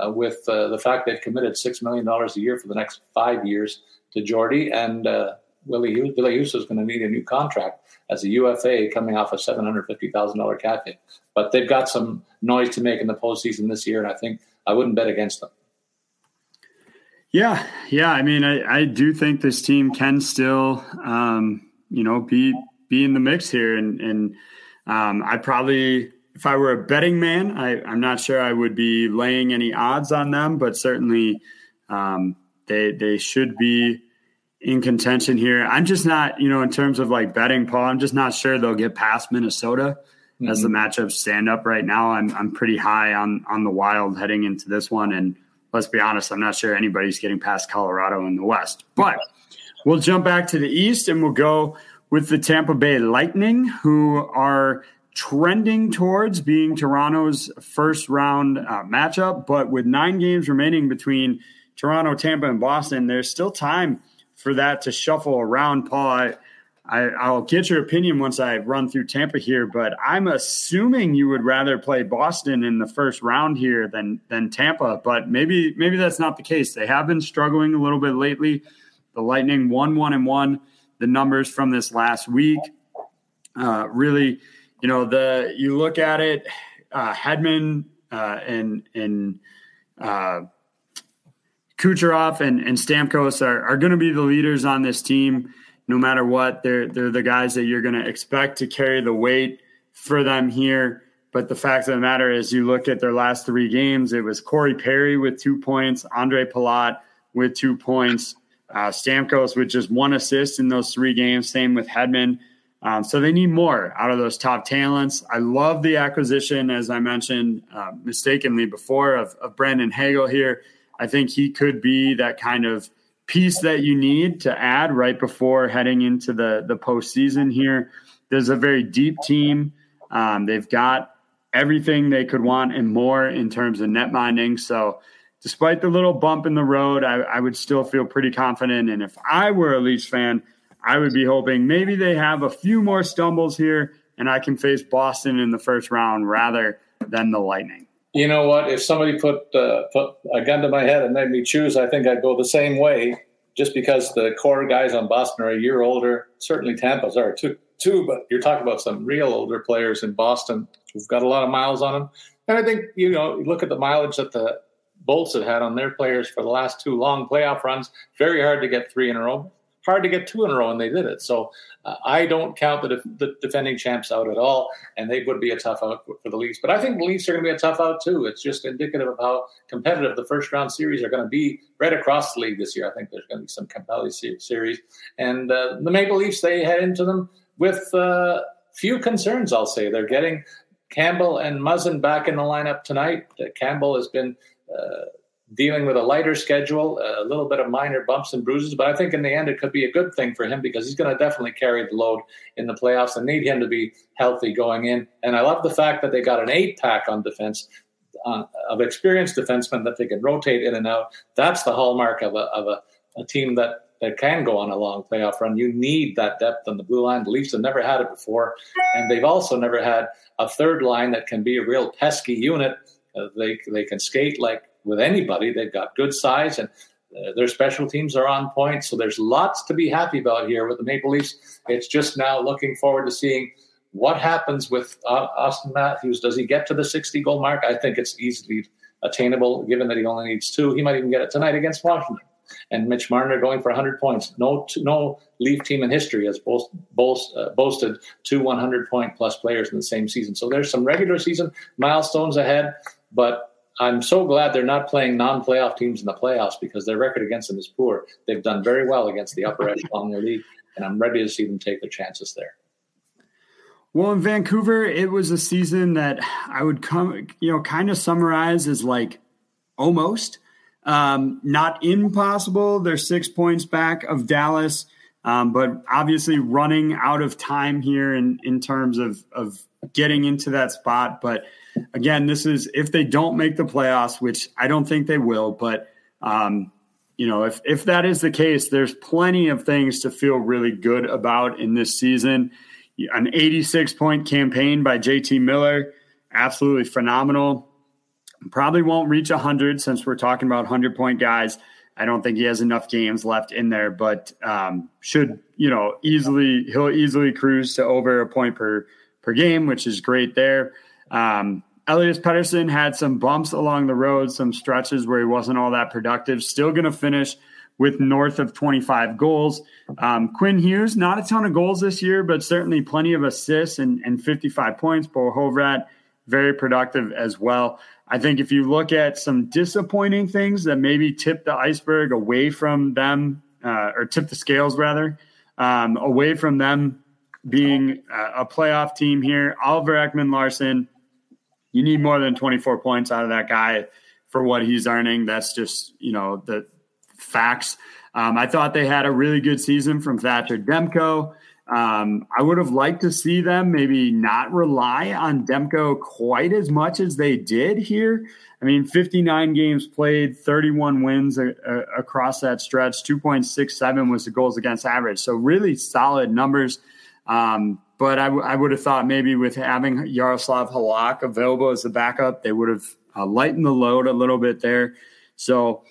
uh, with uh, the fact they've committed $6 million a year for the next five years to Jordy and uh, Willie, Ville Husso is going to need a new contract as a UFA coming off a $750,000 cap hit. But they've got some noise to make in the postseason this year, and I think I wouldn't bet against them. Yeah, yeah. I mean, I, I do think this team can still, um, you know, be be in the mix here, and and um, I probably, if I were a betting man, I, I'm not sure I would be laying any odds on them, but certainly um, they they should be in contention here. I'm just not, you know, in terms of like betting, Paul. I'm just not sure they'll get past Minnesota mm-hmm. as the mm-hmm. matchups stand up right now. I'm I'm pretty high on on the Wild heading into this one, and let's be honest, I'm not sure anybody's getting past Colorado in the West. But we'll jump back to the East and we'll go with the Tampa Bay Lightning, who are trending towards being Toronto's first round uh, matchup. But with nine games remaining between Toronto, Tampa, and Boston, there's still time for that to shuffle around. Paul, I, I, will get your opinion once I run through Tampa here, but I'm assuming you would rather play Boston in the first round here than than Tampa. But maybe maybe that's not the case. They have been struggling a little bit lately. The Lightning one one and one. The numbers from this last week, uh, really, you know, the you look at it, uh, Hedman uh, and and uh, Kucherov and, and Stamkos are, are going to be the leaders on this team no matter what. They're they're the guys that you're going to expect to carry the weight for them here. But the fact of the matter is, you look at their last three games. It was Corey Perry with two points, Andre Palat with two points, uh, Stamkos with just one assist in those three games. Same with Hedman. Um, so they need more out of those top talents. I love the acquisition, as I mentioned uh, mistakenly before, of, of Brandon Hagel here. I think he could be that kind of piece that you need to add right before heading into the the postseason here. There's a very deep team. Um, they've got everything they could want and more in terms of net minding. So, despite the little bump in the road, I, I would still feel pretty confident. And if I were a Leafs fan, I would be hoping maybe they have a few more stumbles here and I can face Boston in the first round rather than the Lightning. You know what? If somebody put uh, put a gun to my head and made me choose, I think I'd go the same way. Just because the core guys on Boston are a year older, certainly Tampa's are too. Too, but you're talking about some real older players in Boston who've got a lot of miles on them. And I think you know, look at the mileage that the Bolts have had on their players for the last two long playoff runs. Very hard to get three in a row hard to get two in a row, and they did it. So uh, I don't count the, de- the, defending champs out at all, and they would be a tough out for the Leafs. But I think the Leafs are going to be a tough out too. It's just indicative of how competitive the first round series are going to be right across the league this year. I think there's going to be some compelling series, and uh, the Maple Leafs they head into them with uh, few concerns. I'll say they're getting Campbell and Muzzin back in the lineup tonight. Campbell has been uh, dealing with a lighter schedule, a little bit of minor bumps and bruises. But I think in the end, it could be a good thing for him because he's going to definitely carry the load in the playoffs and need him to be healthy going in. And I love the fact that they got an eight pack on defense. Uh, of experienced defensemen that they can rotate in and out. That's the hallmark of a, of a, a team that that can go on a long playoff run. You need that depth on the blue line. The Leafs have never had it before, and they've also never had a third line that can be a real pesky unit. Uh, they they can skate like with anybody. They've got good size and uh, their special teams are on point. So there's lots to be happy about here with the Maple Leafs. It's just now looking forward to seeing what happens with uh, Auston Matthews. Does he get to the 60 goal mark? I think it's easily attainable given that he only needs two. He might even get it tonight against Washington. And Mitch Marner going for 100 points. No, no Leaf team in history has boast, boast, uh, boasted two 100 point plus players in the same season. So there's some regular season milestones ahead, but I'm so glad they're not playing non-playoff teams in the playoffs because their record against them is poor. They've done very well against the upper echelon of the league, and I'm ready to see them take their chances there. Well, in Vancouver, it was a season that I would come, you know, kind of summarize as like almost um, not impossible. They're six points back of Dallas, um, but obviously running out of time here in in terms of of getting into that spot. But again, this is if they don't make the playoffs, which I don't think they will, but um, you know, if if that is the case, there's plenty of things to feel really good about in this season. An 86 point campaign by JT Miller, absolutely phenomenal. Probably won't reach 100 since we're talking about 100 point guys. I don't think he has enough games left in there, but um, should you know easily he'll easily cruise to over a point per per game, which is great there. Um, Elias Pettersson had some bumps along the road, some stretches where he wasn't all that productive. Still going to finish with north of 25 goals. Um, Quinn Hughes, not a ton of goals this year, but certainly plenty of assists and, and 55 points. Bo Horvat, very productive as well. I think if you look at some disappointing things that maybe tip the iceberg away from them, uh, or tip the scales rather, um, away from them being a playoff team here, Oliver Ekman-Larsson you need more than 24 points out of that guy for what he's earning. That's just, you know, the facts. Um, I thought they had a really good season from Thatcher Demko. Um, I would have liked to see them maybe not rely on Demko quite as much as they did here. I mean, 59 games played, 31 wins a, a, across that stretch, 2.67 was the goals against average. So, really solid numbers. Um, but I, w- I would have thought maybe with having Yaroslav Halak available as the backup, they would have uh, lightened the load a little bit there. So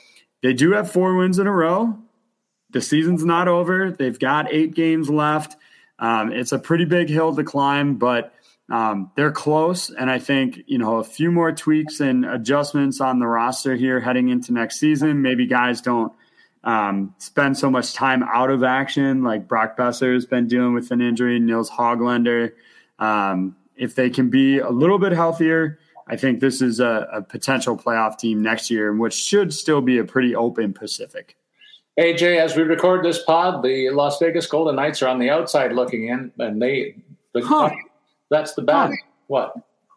they do have four wins in a row. The season's not over. They've got eight games left. Um, it's a pretty big hill to climb, but um, they're close. And I think, you know, a few more tweaks and adjustments on the roster here heading into next season. Maybe guys don't um, spend so much time out of action, like Brock Boeser has been dealing with an injury, Nils Hoglander. Um, if they can be a little bit healthier, I think this is a, a, potential playoff team next year, which should still be a pretty open Pacific. AJ, as we record this pod, the Las Vegas Golden Knights are on the outside looking in, and they, the, huh. that's the bad. Huh. What?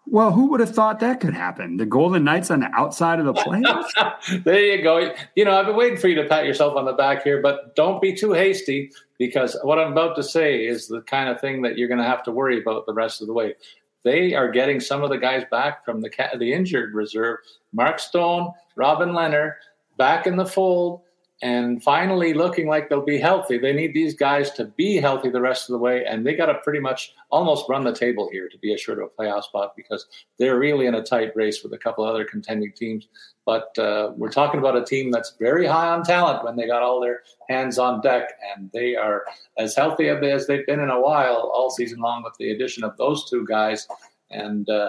Well, who would have thought that could happen? The Golden Knights on the outside of the playoffs. there you go. You know, I've been waiting for you to pat yourself on the back here, but don't be too hasty because what I'm about to say is the kind of thing that you're going to have to worry about the rest of the way. They are getting some of the guys back from the the injured reserve. Mark Stone, Robin Lehner, back in the fold. And finally looking like they'll be healthy. They need these guys to be healthy the rest of the way, and they got to pretty much almost run the table here to be assured of a playoff spot because they're really in a tight race with a couple other contending teams. But uh, we're talking about a team that's very high on talent when they got all their hands on deck, and they are as healthy as they've been in a while all season long with the addition of those two guys. And uh,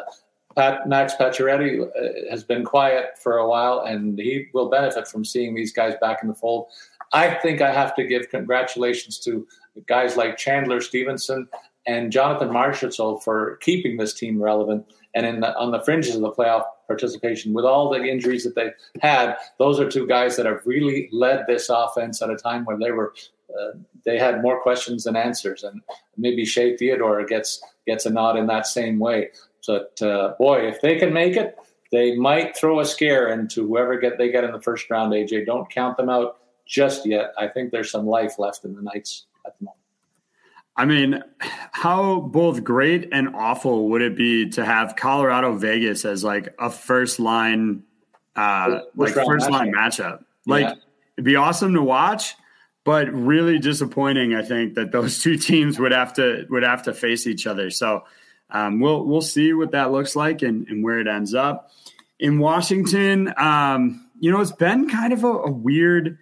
Pat, Max Pacioretty uh, has been quiet for a while, and he will benefit from seeing these guys back in the fold. I think I have to give congratulations to guys like Chandler Stephenson and Jonathan Marchessault for keeping this team relevant and in the, on the fringes of the playoff participation with all the injuries that they've had. Those are two guys that have really led this offense at a time where they were uh, they had more questions than answers, and maybe Shea Theodore gets gets a nod in that same way. But uh, boy, if they can make it, they might throw a scare into whoever get they get in the first round. AJ, don't count them out just yet. I think there's some life left in the Knights at the moment. I mean, how both great and awful would it be to have Colorado Vegas as like a first line, uh, like first line matchup? Like yeah. it'd be awesome to watch, but really disappointing. I think that those two teams would have to would have to face each other. So um, we'll we'll see what that looks like and, and where it ends up. In Washington, um, you know, it's been kind of a, a weird,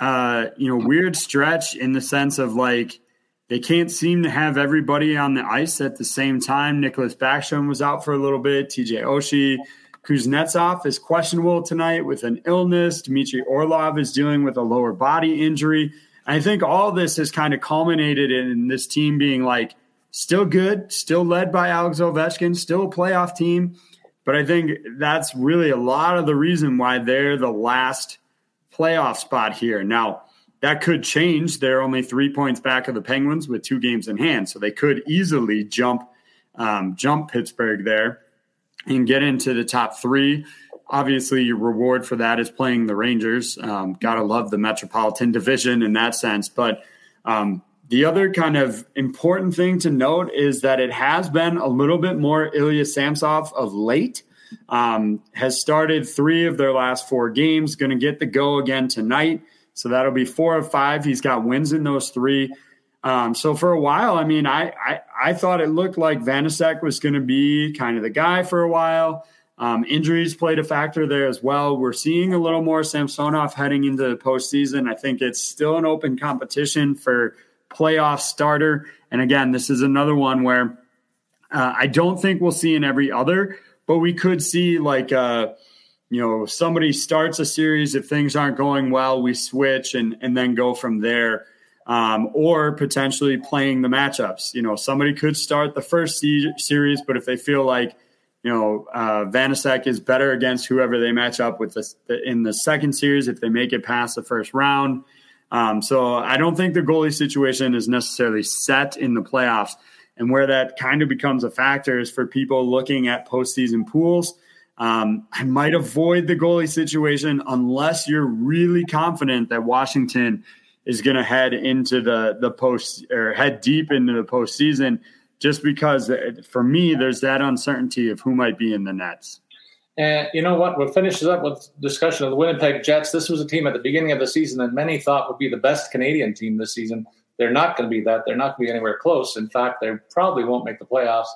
uh, you know, weird stretch in the sense of like they can't seem to have everybody on the ice at the same time. Nicklas Backstrom was out for a little bit. TJ Oshie. Kuznetsov is questionable tonight with an illness. Dmitry Orlov is dealing with a lower body injury. I think all this has kind of culminated in this team being like – still good, still led by Alex Ovechkin, still a playoff team. But I think that's really a lot of the reason why they're the last playoff spot here. Now, that could change. They're only three points back of the Penguins with two games in hand, so they could easily jump um, jump Pittsburgh there and get into the top three. Obviously, your reward for that is playing the Rangers. Um, gotta love the Metropolitan Division in that sense, but um, the other kind of important thing to note is that it has been a little bit more Ilya Samsonov of late. Um, has started three of their last four games, going to get the go again tonight. So that'll be four of five. He's got wins in those three. Um, so for a while, I mean, I, I, I thought it looked like Vanecek was going to be kind of the guy for a while. Um, injuries played a factor there as well. We're seeing a little more Samsonov heading into the postseason. I think it's still an open competition for playoff starter. And again, this is another one where uh, I don't think we'll see in every other, but we could see like, uh, you know, somebody starts a series. If things aren't going well, we switch and, and then go from there. Um, or potentially playing the matchups. You know, somebody could start the first series, but if they feel like, you know, uh, is better against whoever they match up with this, in the second series, if they make it past the first round, um, so I don't think the goalie situation is necessarily set in the playoffs. And where that kind of becomes a factor is for people looking at postseason pools. Um, I might avoid the goalie situation unless you're really confident that Washington is going to head into the the post or head deep into the postseason. Just because for me, there's that uncertainty of who might be in the nets. And you know what? We'll finish up with discussion of the Winnipeg Jets. This was a team at the beginning of the season that many thought would be the best Canadian team this season. They're not going to be that. They're not going to be anywhere close. In fact, they probably won't make the playoffs.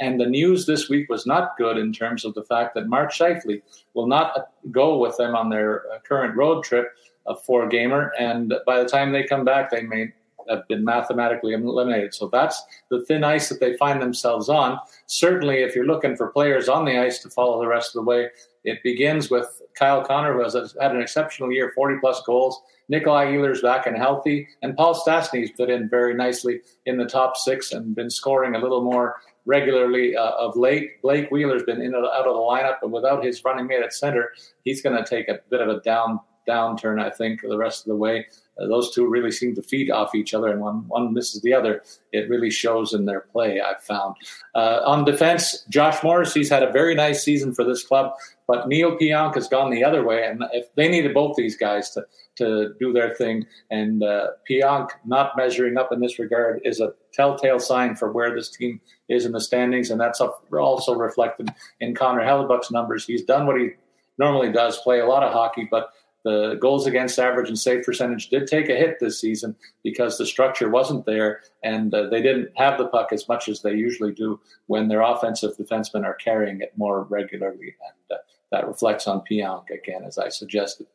And the news this week was not good in terms of the fact that Mark Scheifele will not go with them on their uh, current road trip, a four gamer. And by the time they come back, they may have been mathematically eliminated. So that's the thin ice that they find themselves on. Certainly, if you're looking for players on the ice to follow the rest of the way, it begins with Kyle Connor, who has had an exceptional year, 40 plus goals. Nikolai Ehlers back and healthy, and Paul Stastny's fit in very nicely in the top six and been scoring a little more regularly uh, of late. Blake Wheeler's been in and out of the lineup, but without his running mate at center, he's going to take a bit of a down downturn, I think, the rest of the way. Uh, those two really seem to feed off each other, and when one misses the other, it really shows in their play. I've found uh, on defense, Josh Morrissey. He's had a very nice season for this club, but Neal Pionk has gone the other way, and if they needed both these guys to to do their thing, and uh, Pionk not measuring up in this regard is a telltale sign for where this team is in the standings, and that's also reflected in Connor Hellebuyck's numbers. He's done what he normally does, play a lot of hockey, but the goals against average and save percentage did take a hit this season because the structure wasn't there and uh, they didn't have the puck as much as they usually do when their offensive defensemen are carrying it more regularly. And uh, that reflects on Pionk again, as I suggested.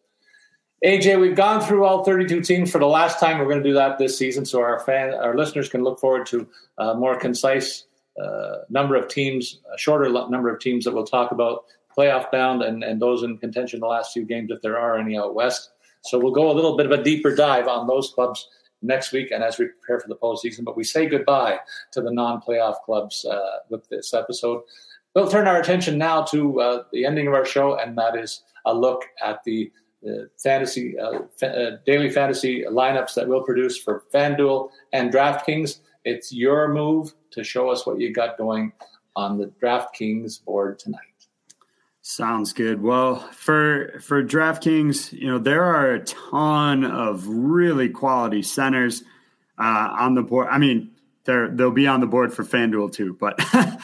AJ, we've gone through all 32 teams for the last time. We're going to do that this season, so our fan, our listeners can look forward to a more concise uh, number of teams, a shorter number of teams that we'll talk about playoff bound and, and those in contention the last few games, if there are any out west. So we'll go a little bit of a deeper dive on those clubs next week and as we prepare for the postseason. But we say goodbye to the non playoff clubs uh, with this episode. We'll turn our attention now to uh, the ending of our show, and that is a look at the uh, fantasy uh, fa- uh, daily fantasy lineups that we'll produce for FanDuel and DraftKings. It's your move to show us what you got going on the DraftKings board tonight. Sounds good. Well, for for DraftKings, you know there are a ton of really quality centers uh, on the board. I mean, they're they'll be on the board for FanDuel too. But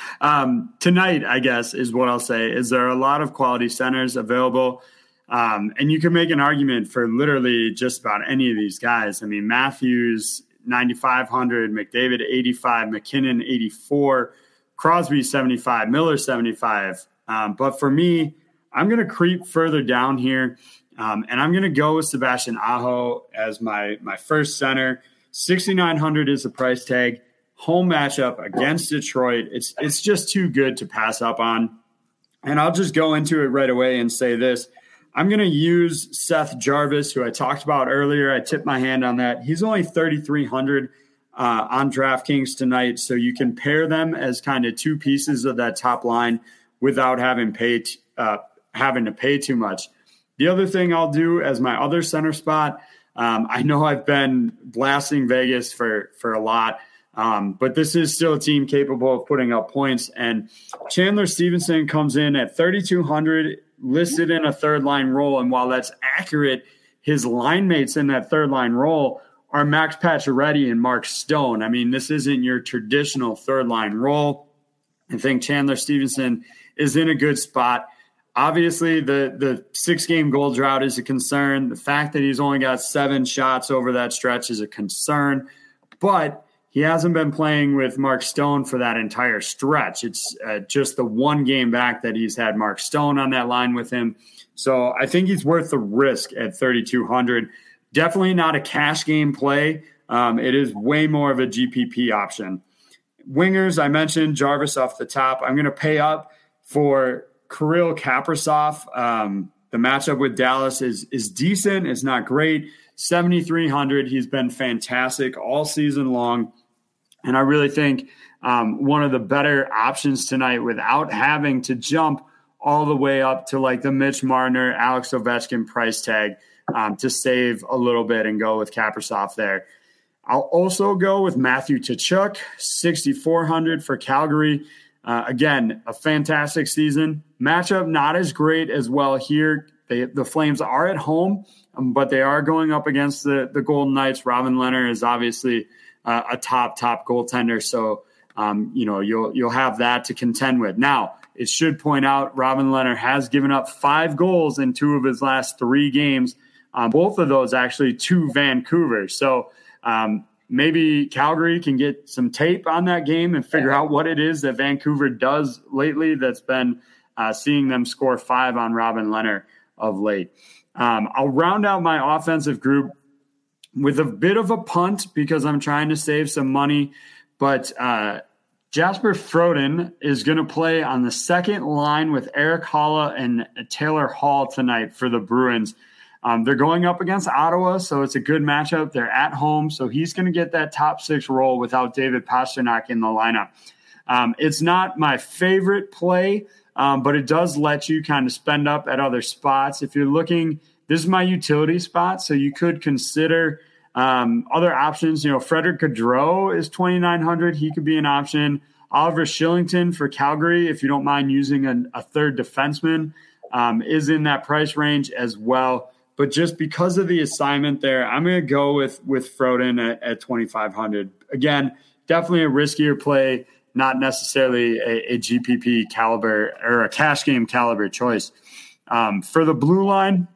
um, tonight, I guess, is what I'll say. Is there are a lot of quality centers available, um, and you can make an argument for literally just about any of these guys. I mean, Matthews ninety five hundred, McDavid eighty five, MacKinnon eighty four, Crosby seventy five, Miller seventy five. Um, but for me, I'm going to creep further down here, um, and I'm going to go with Sebastian Aho as my my first center. 6,900 is the price tag. Home matchup against Detroit. It's it's just too good to pass up on. And I'll just go into it right away and say this. I'm going to use Seth Jarvis, who I talked about earlier. I tipped my hand on that. He's only 3,300 uh, on DraftKings tonight. So you can pair them as kind of two pieces of that top line without having paid uh, having to pay too much. The other thing I'll do as my other center spot, um, I know I've been blasting Vegas for for a lot, um, but this is still a team capable of putting up points. And Chandler Stephenson comes in at 3,200, listed in a third line role. And while that's accurate, his line mates in that third line role are Max Pacioretty and Mark Stone. I mean, this isn't your traditional third line role. I think Chandler Stephenson is in a good spot. Obviously, the the six game goal drought is a concern. The fact that he's only got seven shots over that stretch is a concern, but he hasn't been playing with Mark Stone for that entire stretch. It's uh, just the one game back that he's had Mark Stone on that line with him. So I think he's worth the risk at 3,200. Definitely not a cash game play. Um, it is way more of a GPP option. Wingers, I mentioned Jarvis off the top. I'm going to pay up for Kirill Kaprizov, um, the matchup with Dallas is is decent. It's not great. 7,300. He's been fantastic all season long. And I really think um, one of the better options tonight without having to jump all the way up to like the Mitch Marner, Alex Ovechkin price tag um, to save a little bit and go with Kaprizov there. I'll also go with Matthew Tkachuk, 6,400 for Calgary. Uh, again, a fantastic season. Matchup not as great as well here. They, the Flames are at home, um, but they are going up against the, the Golden Knights. Robin Lehner is obviously uh, a top top goaltender, so um, you know you'll you'll have that to contend with. Now, it should point out Robin Lehner has given up five goals in two of his last three games. Um, both of those actually to Vancouver. So um, maybe Calgary can get some tape on that game and figure out what it is that Vancouver does lately that's been uh, seeing them score five on Robin Lehner of late. Um, I'll round out my offensive group with a bit of a punt because I'm trying to save some money, but uh, Jesper Froden is going to play on the second line with Erik Haula and Taylor Hall tonight for the Bruins. Um, they're going up against Ottawa, so it's a good matchup. They're at home, so he's going to get that top six role without David Pastrnak in the lineup. Um, it's not my favorite play, um, but it does let you kind of spend up at other spots. If you're looking, this is my utility spot, so you could consider um, other options. You know, Frederick Gaudreau is 2,900. He could be an option. Oliver Kylington for Calgary, if you don't mind using a, a third defenseman, um, is in that price range as well. But just because of the assignment there, I'm going to go with with Froden at, at 2,500. Again, definitely a riskier play, not necessarily a, a, GPP caliber or a cash game caliber choice. Um, for the blue line,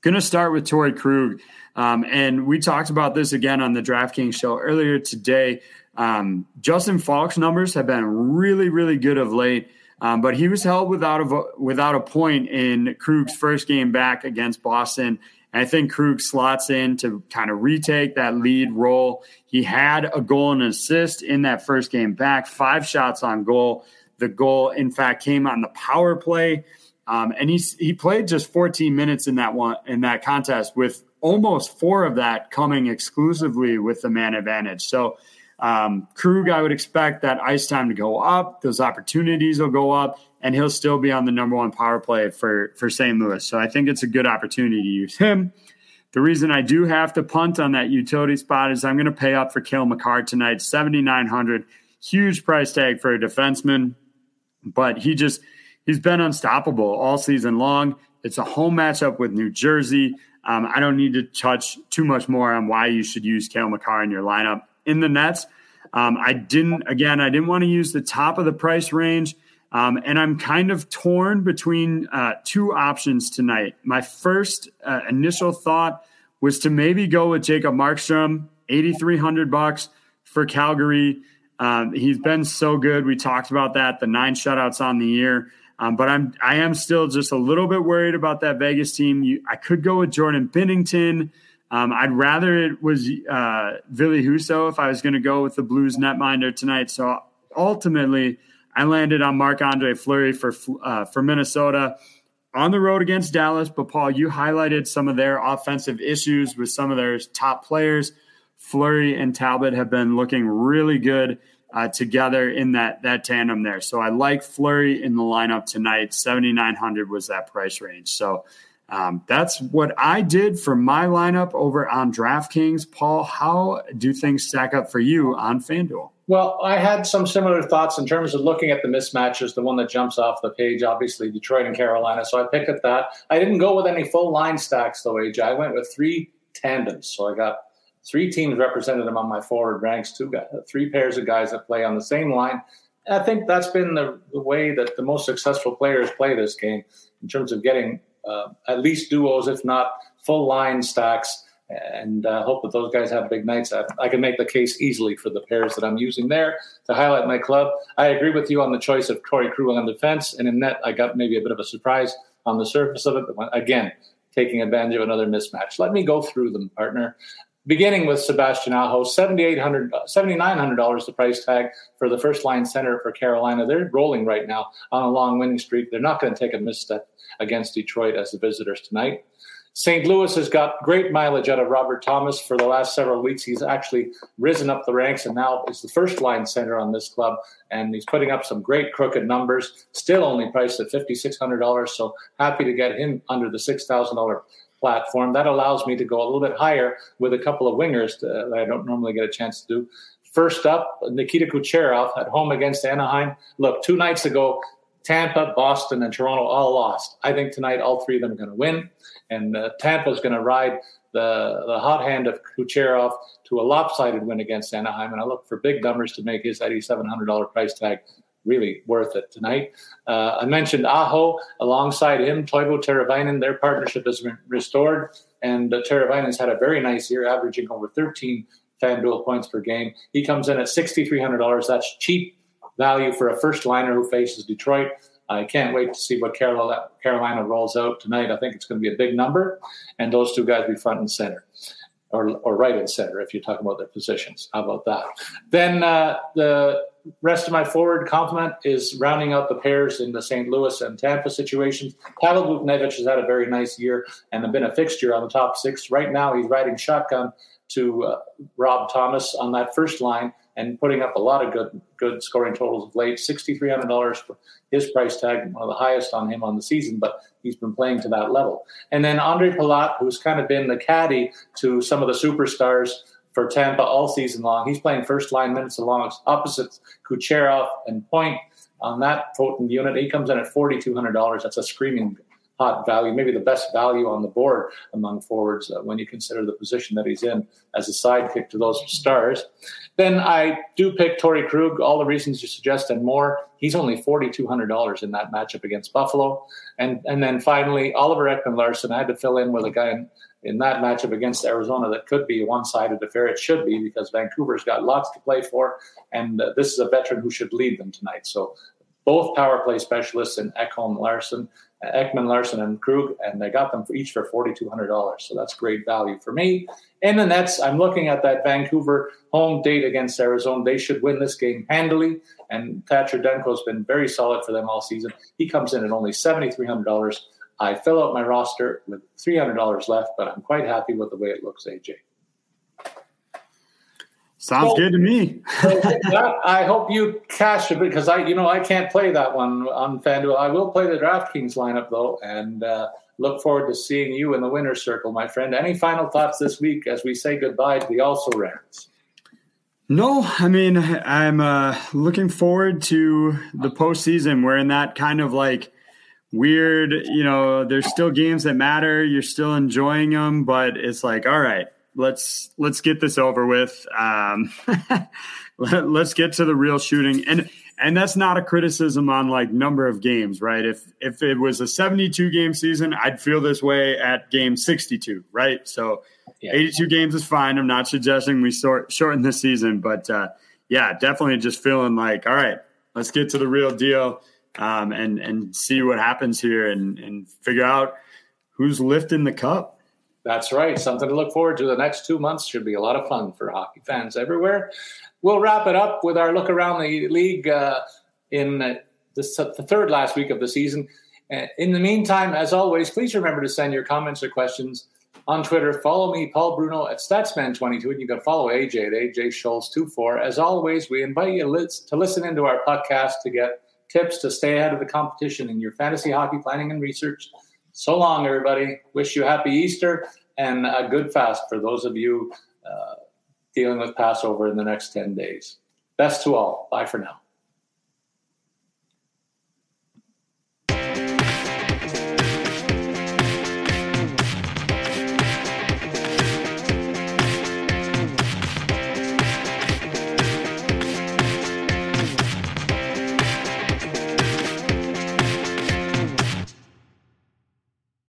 Going to start with Torey Krug. Um, and we talked about this again on the DraftKings show earlier today. Um, Justin Faulk's numbers have been really, really good of late. Um, but he was held without a without a point in Krug's first game back against Boston. And I think Krug slots in to kind of retake that lead role. He had a goal and assist in that first game back, five shots on goal. The goal, in fact, came on the power play, um, and he he played just 14 minutes in that one in that contest, with almost four of that coming exclusively with the man advantage. So um, Krug, I would expect that ice time to go up. Those opportunities will go up, and he'll still be on the number one power play for for St. Louis. So I think it's a good opportunity to use him. The reason I do have to punt on that utility spot is I'm going to pay up for Cale Makar tonight, 7,900. Huge price tag for a defenseman, but he just he's been unstoppable all season long. It's a home matchup with New Jersey. Um, I don't need to touch too much more on why you should use Cale Makar in your lineup in the Nets. Um, I didn't, again, I didn't want to use the top of the price range. Um, and I'm kind of torn between uh, two options tonight. My first uh, initial thought was to maybe go with Jacob Markstrom, 8,300 bucks for Calgary. Um, he's been so good. We talked about that, the nine shutouts on the year. Um, but I'm I am still just a little bit worried about that Vegas team. You, I could go with Jordan Binnington. Um, I'd rather it was uh, Ville Husso if I was going to go with the Blues netminder tonight. So ultimately, I landed on Marc Andre Fleury for uh, for Minnesota on the road against Dallas. But Paul, you highlighted some of their offensive issues with some of their top players. Fleury and Talbot have been looking really good uh, together in that that tandem there. So I like Fleury in the lineup tonight. Seventy nine hundred was that price range. So um, that's what I did for my lineup over on DraftKings. Paul, how do things stack up for you on FanDuel? Well, I had some similar thoughts in terms of looking at the mismatches. The one that jumps off the page, obviously, Detroit and Carolina. So I picked at that. I didn't go with any full line stacks, though, AJ. I went with three tandems. So I got three teams represented among my forward ranks, two guys, three pairs of guys that play on the same line. And I think that's been the, the way that the most successful players play this game in terms of getting uh, at least duos, if not full line stacks, and uh, hope that those guys have big nights. I, I, can make the case easily for the pairs that I'm using there to highlight my club. I agree with you on the choice of Torey Krug on defense, and in net, I got maybe a bit of a surprise on the surface of it. But again, taking advantage of another mismatch. Let me go through them, partner beginning with Sebastian Aho, $7,800, $7,900 the price tag for the first line center for Carolina. They're rolling right now on a long winning streak. They're not going to take a misstep against Detroit as the visitors tonight. St. Louis has got great mileage out of Robert Thomas for the last several weeks. He's actually risen up the ranks and now is the first line center on this club. And he's putting up some great crooked numbers, still only priced at $5,600. So happy to get him under the $6,000 platform. That allows me to go a little bit higher with a couple of wingers that I don't normally get a chance to do. First up, Nikita Kucherov at home against Anaheim. Look, two nights ago, Tampa, Boston, and Toronto all lost. I think tonight all three of them are going to win, and uh, Tampa is going to ride the the hot hand of Kucherov to a lopsided win against Anaheim. And I look for big numbers to make his eighty seven hundred dollar price tag really worth it tonight. Uh, I mentioned Aho alongside him, Teuvo Teravainen. Their partnership has been restored, and uh, Teravainen's had a very nice year, averaging over 13 FanDuel points per game. He comes in at $6,300. That's cheap value for a first liner who faces Detroit. I can't wait to see what Carolina rolls out tonight. I think it's going to be a big number, and those two guys be front and center or, or right and center if you're talking about their positions. How about that? Then uh, the rest of my forward complement is rounding out the pairs in the St. Louis and Tampa situations. Pavel Buchnevich has had a very nice year and been a fixture on the top six. Right now, he's riding shotgun to uh, Rob Thomas on that first line and putting up a lot of good good scoring totals of late. Sixty three hundred dollars for his price tag, one of the highest on him on the season, but he's been playing to that level. And then Ondrej Palat, who's kind of been the caddy to some of the superstars for Tampa all season long. He's playing first line minutes along opposite Kucherov and Point on that potent unit. He comes in at forty two hundred dollars. That's a screaming hot value, maybe the best value on the board among forwards uh, when you consider the position that he's in as a sidekick to those stars. Then I do pick Torey Krug, all the reasons you suggest and more. He's only $4,200 in that matchup against Buffalo. And, and then finally, Oliver Ekman Larsson. I had to fill in with a guy in, in that matchup against Arizona that could be a one sided affair. It should be because Vancouver's got lots to play for. And uh, this is a veteran who should lead them tonight. So both power play specialists in Ekholm Larsson Ekman Larsson and Krug, and they got them for each for forty two hundred dollars. So that's great value for me. And the Nets, I'm looking at that Vancouver home date against Arizona. They should win this game handily. And Thatcher Demko's been very solid for them all season. He comes in at only seventy three hundred dollars. I fill out my roster with three hundred dollars left, but I'm quite happy with the way it looks, AJ. Sounds good to me. I hope you cash it because I, you know, I can't play that one on FanDuel. I will play the DraftKings lineup though, and uh, look forward to seeing you in the winner's circle, my friend. Any final thoughts this week as we say goodbye to the also rans? No, I mean I'm uh, looking forward to the postseason. We're in that kind of like weird, you know. There's still games that matter. You're still enjoying them, but it's like, all right, let's let's get this over with. Um, let, us get to the real shooting, and and that's not a criticism on like number of games, right? If if it was a 72 game season, I'd feel this way at game 62, right? So yeah. 82 games is fine. I'm not suggesting we sort, shorten the season, but uh, yeah, definitely just feeling like, all right, let's get to the real deal um, and and see what happens here and and figure out who's lifting the cup. That's right. Something to look forward to. The next two months should be a lot of fun for hockey fans everywhere. We'll wrap it up with our look around the league uh, in the third last week of the season. Uh, in the meantime, as always, please remember to send your comments or questions on Twitter. Follow me, Paul Bruno at Statsman22, and you can follow AJ at AJ Schultz24. As always, we invite you to listen into our podcast to get tips to stay ahead of the competition in your fantasy hockey planning and research. So long, everybody. Wish you happy Easter and a good fast for those of you uh, dealing with Passover in the next 10 days. Best to all. Bye for now.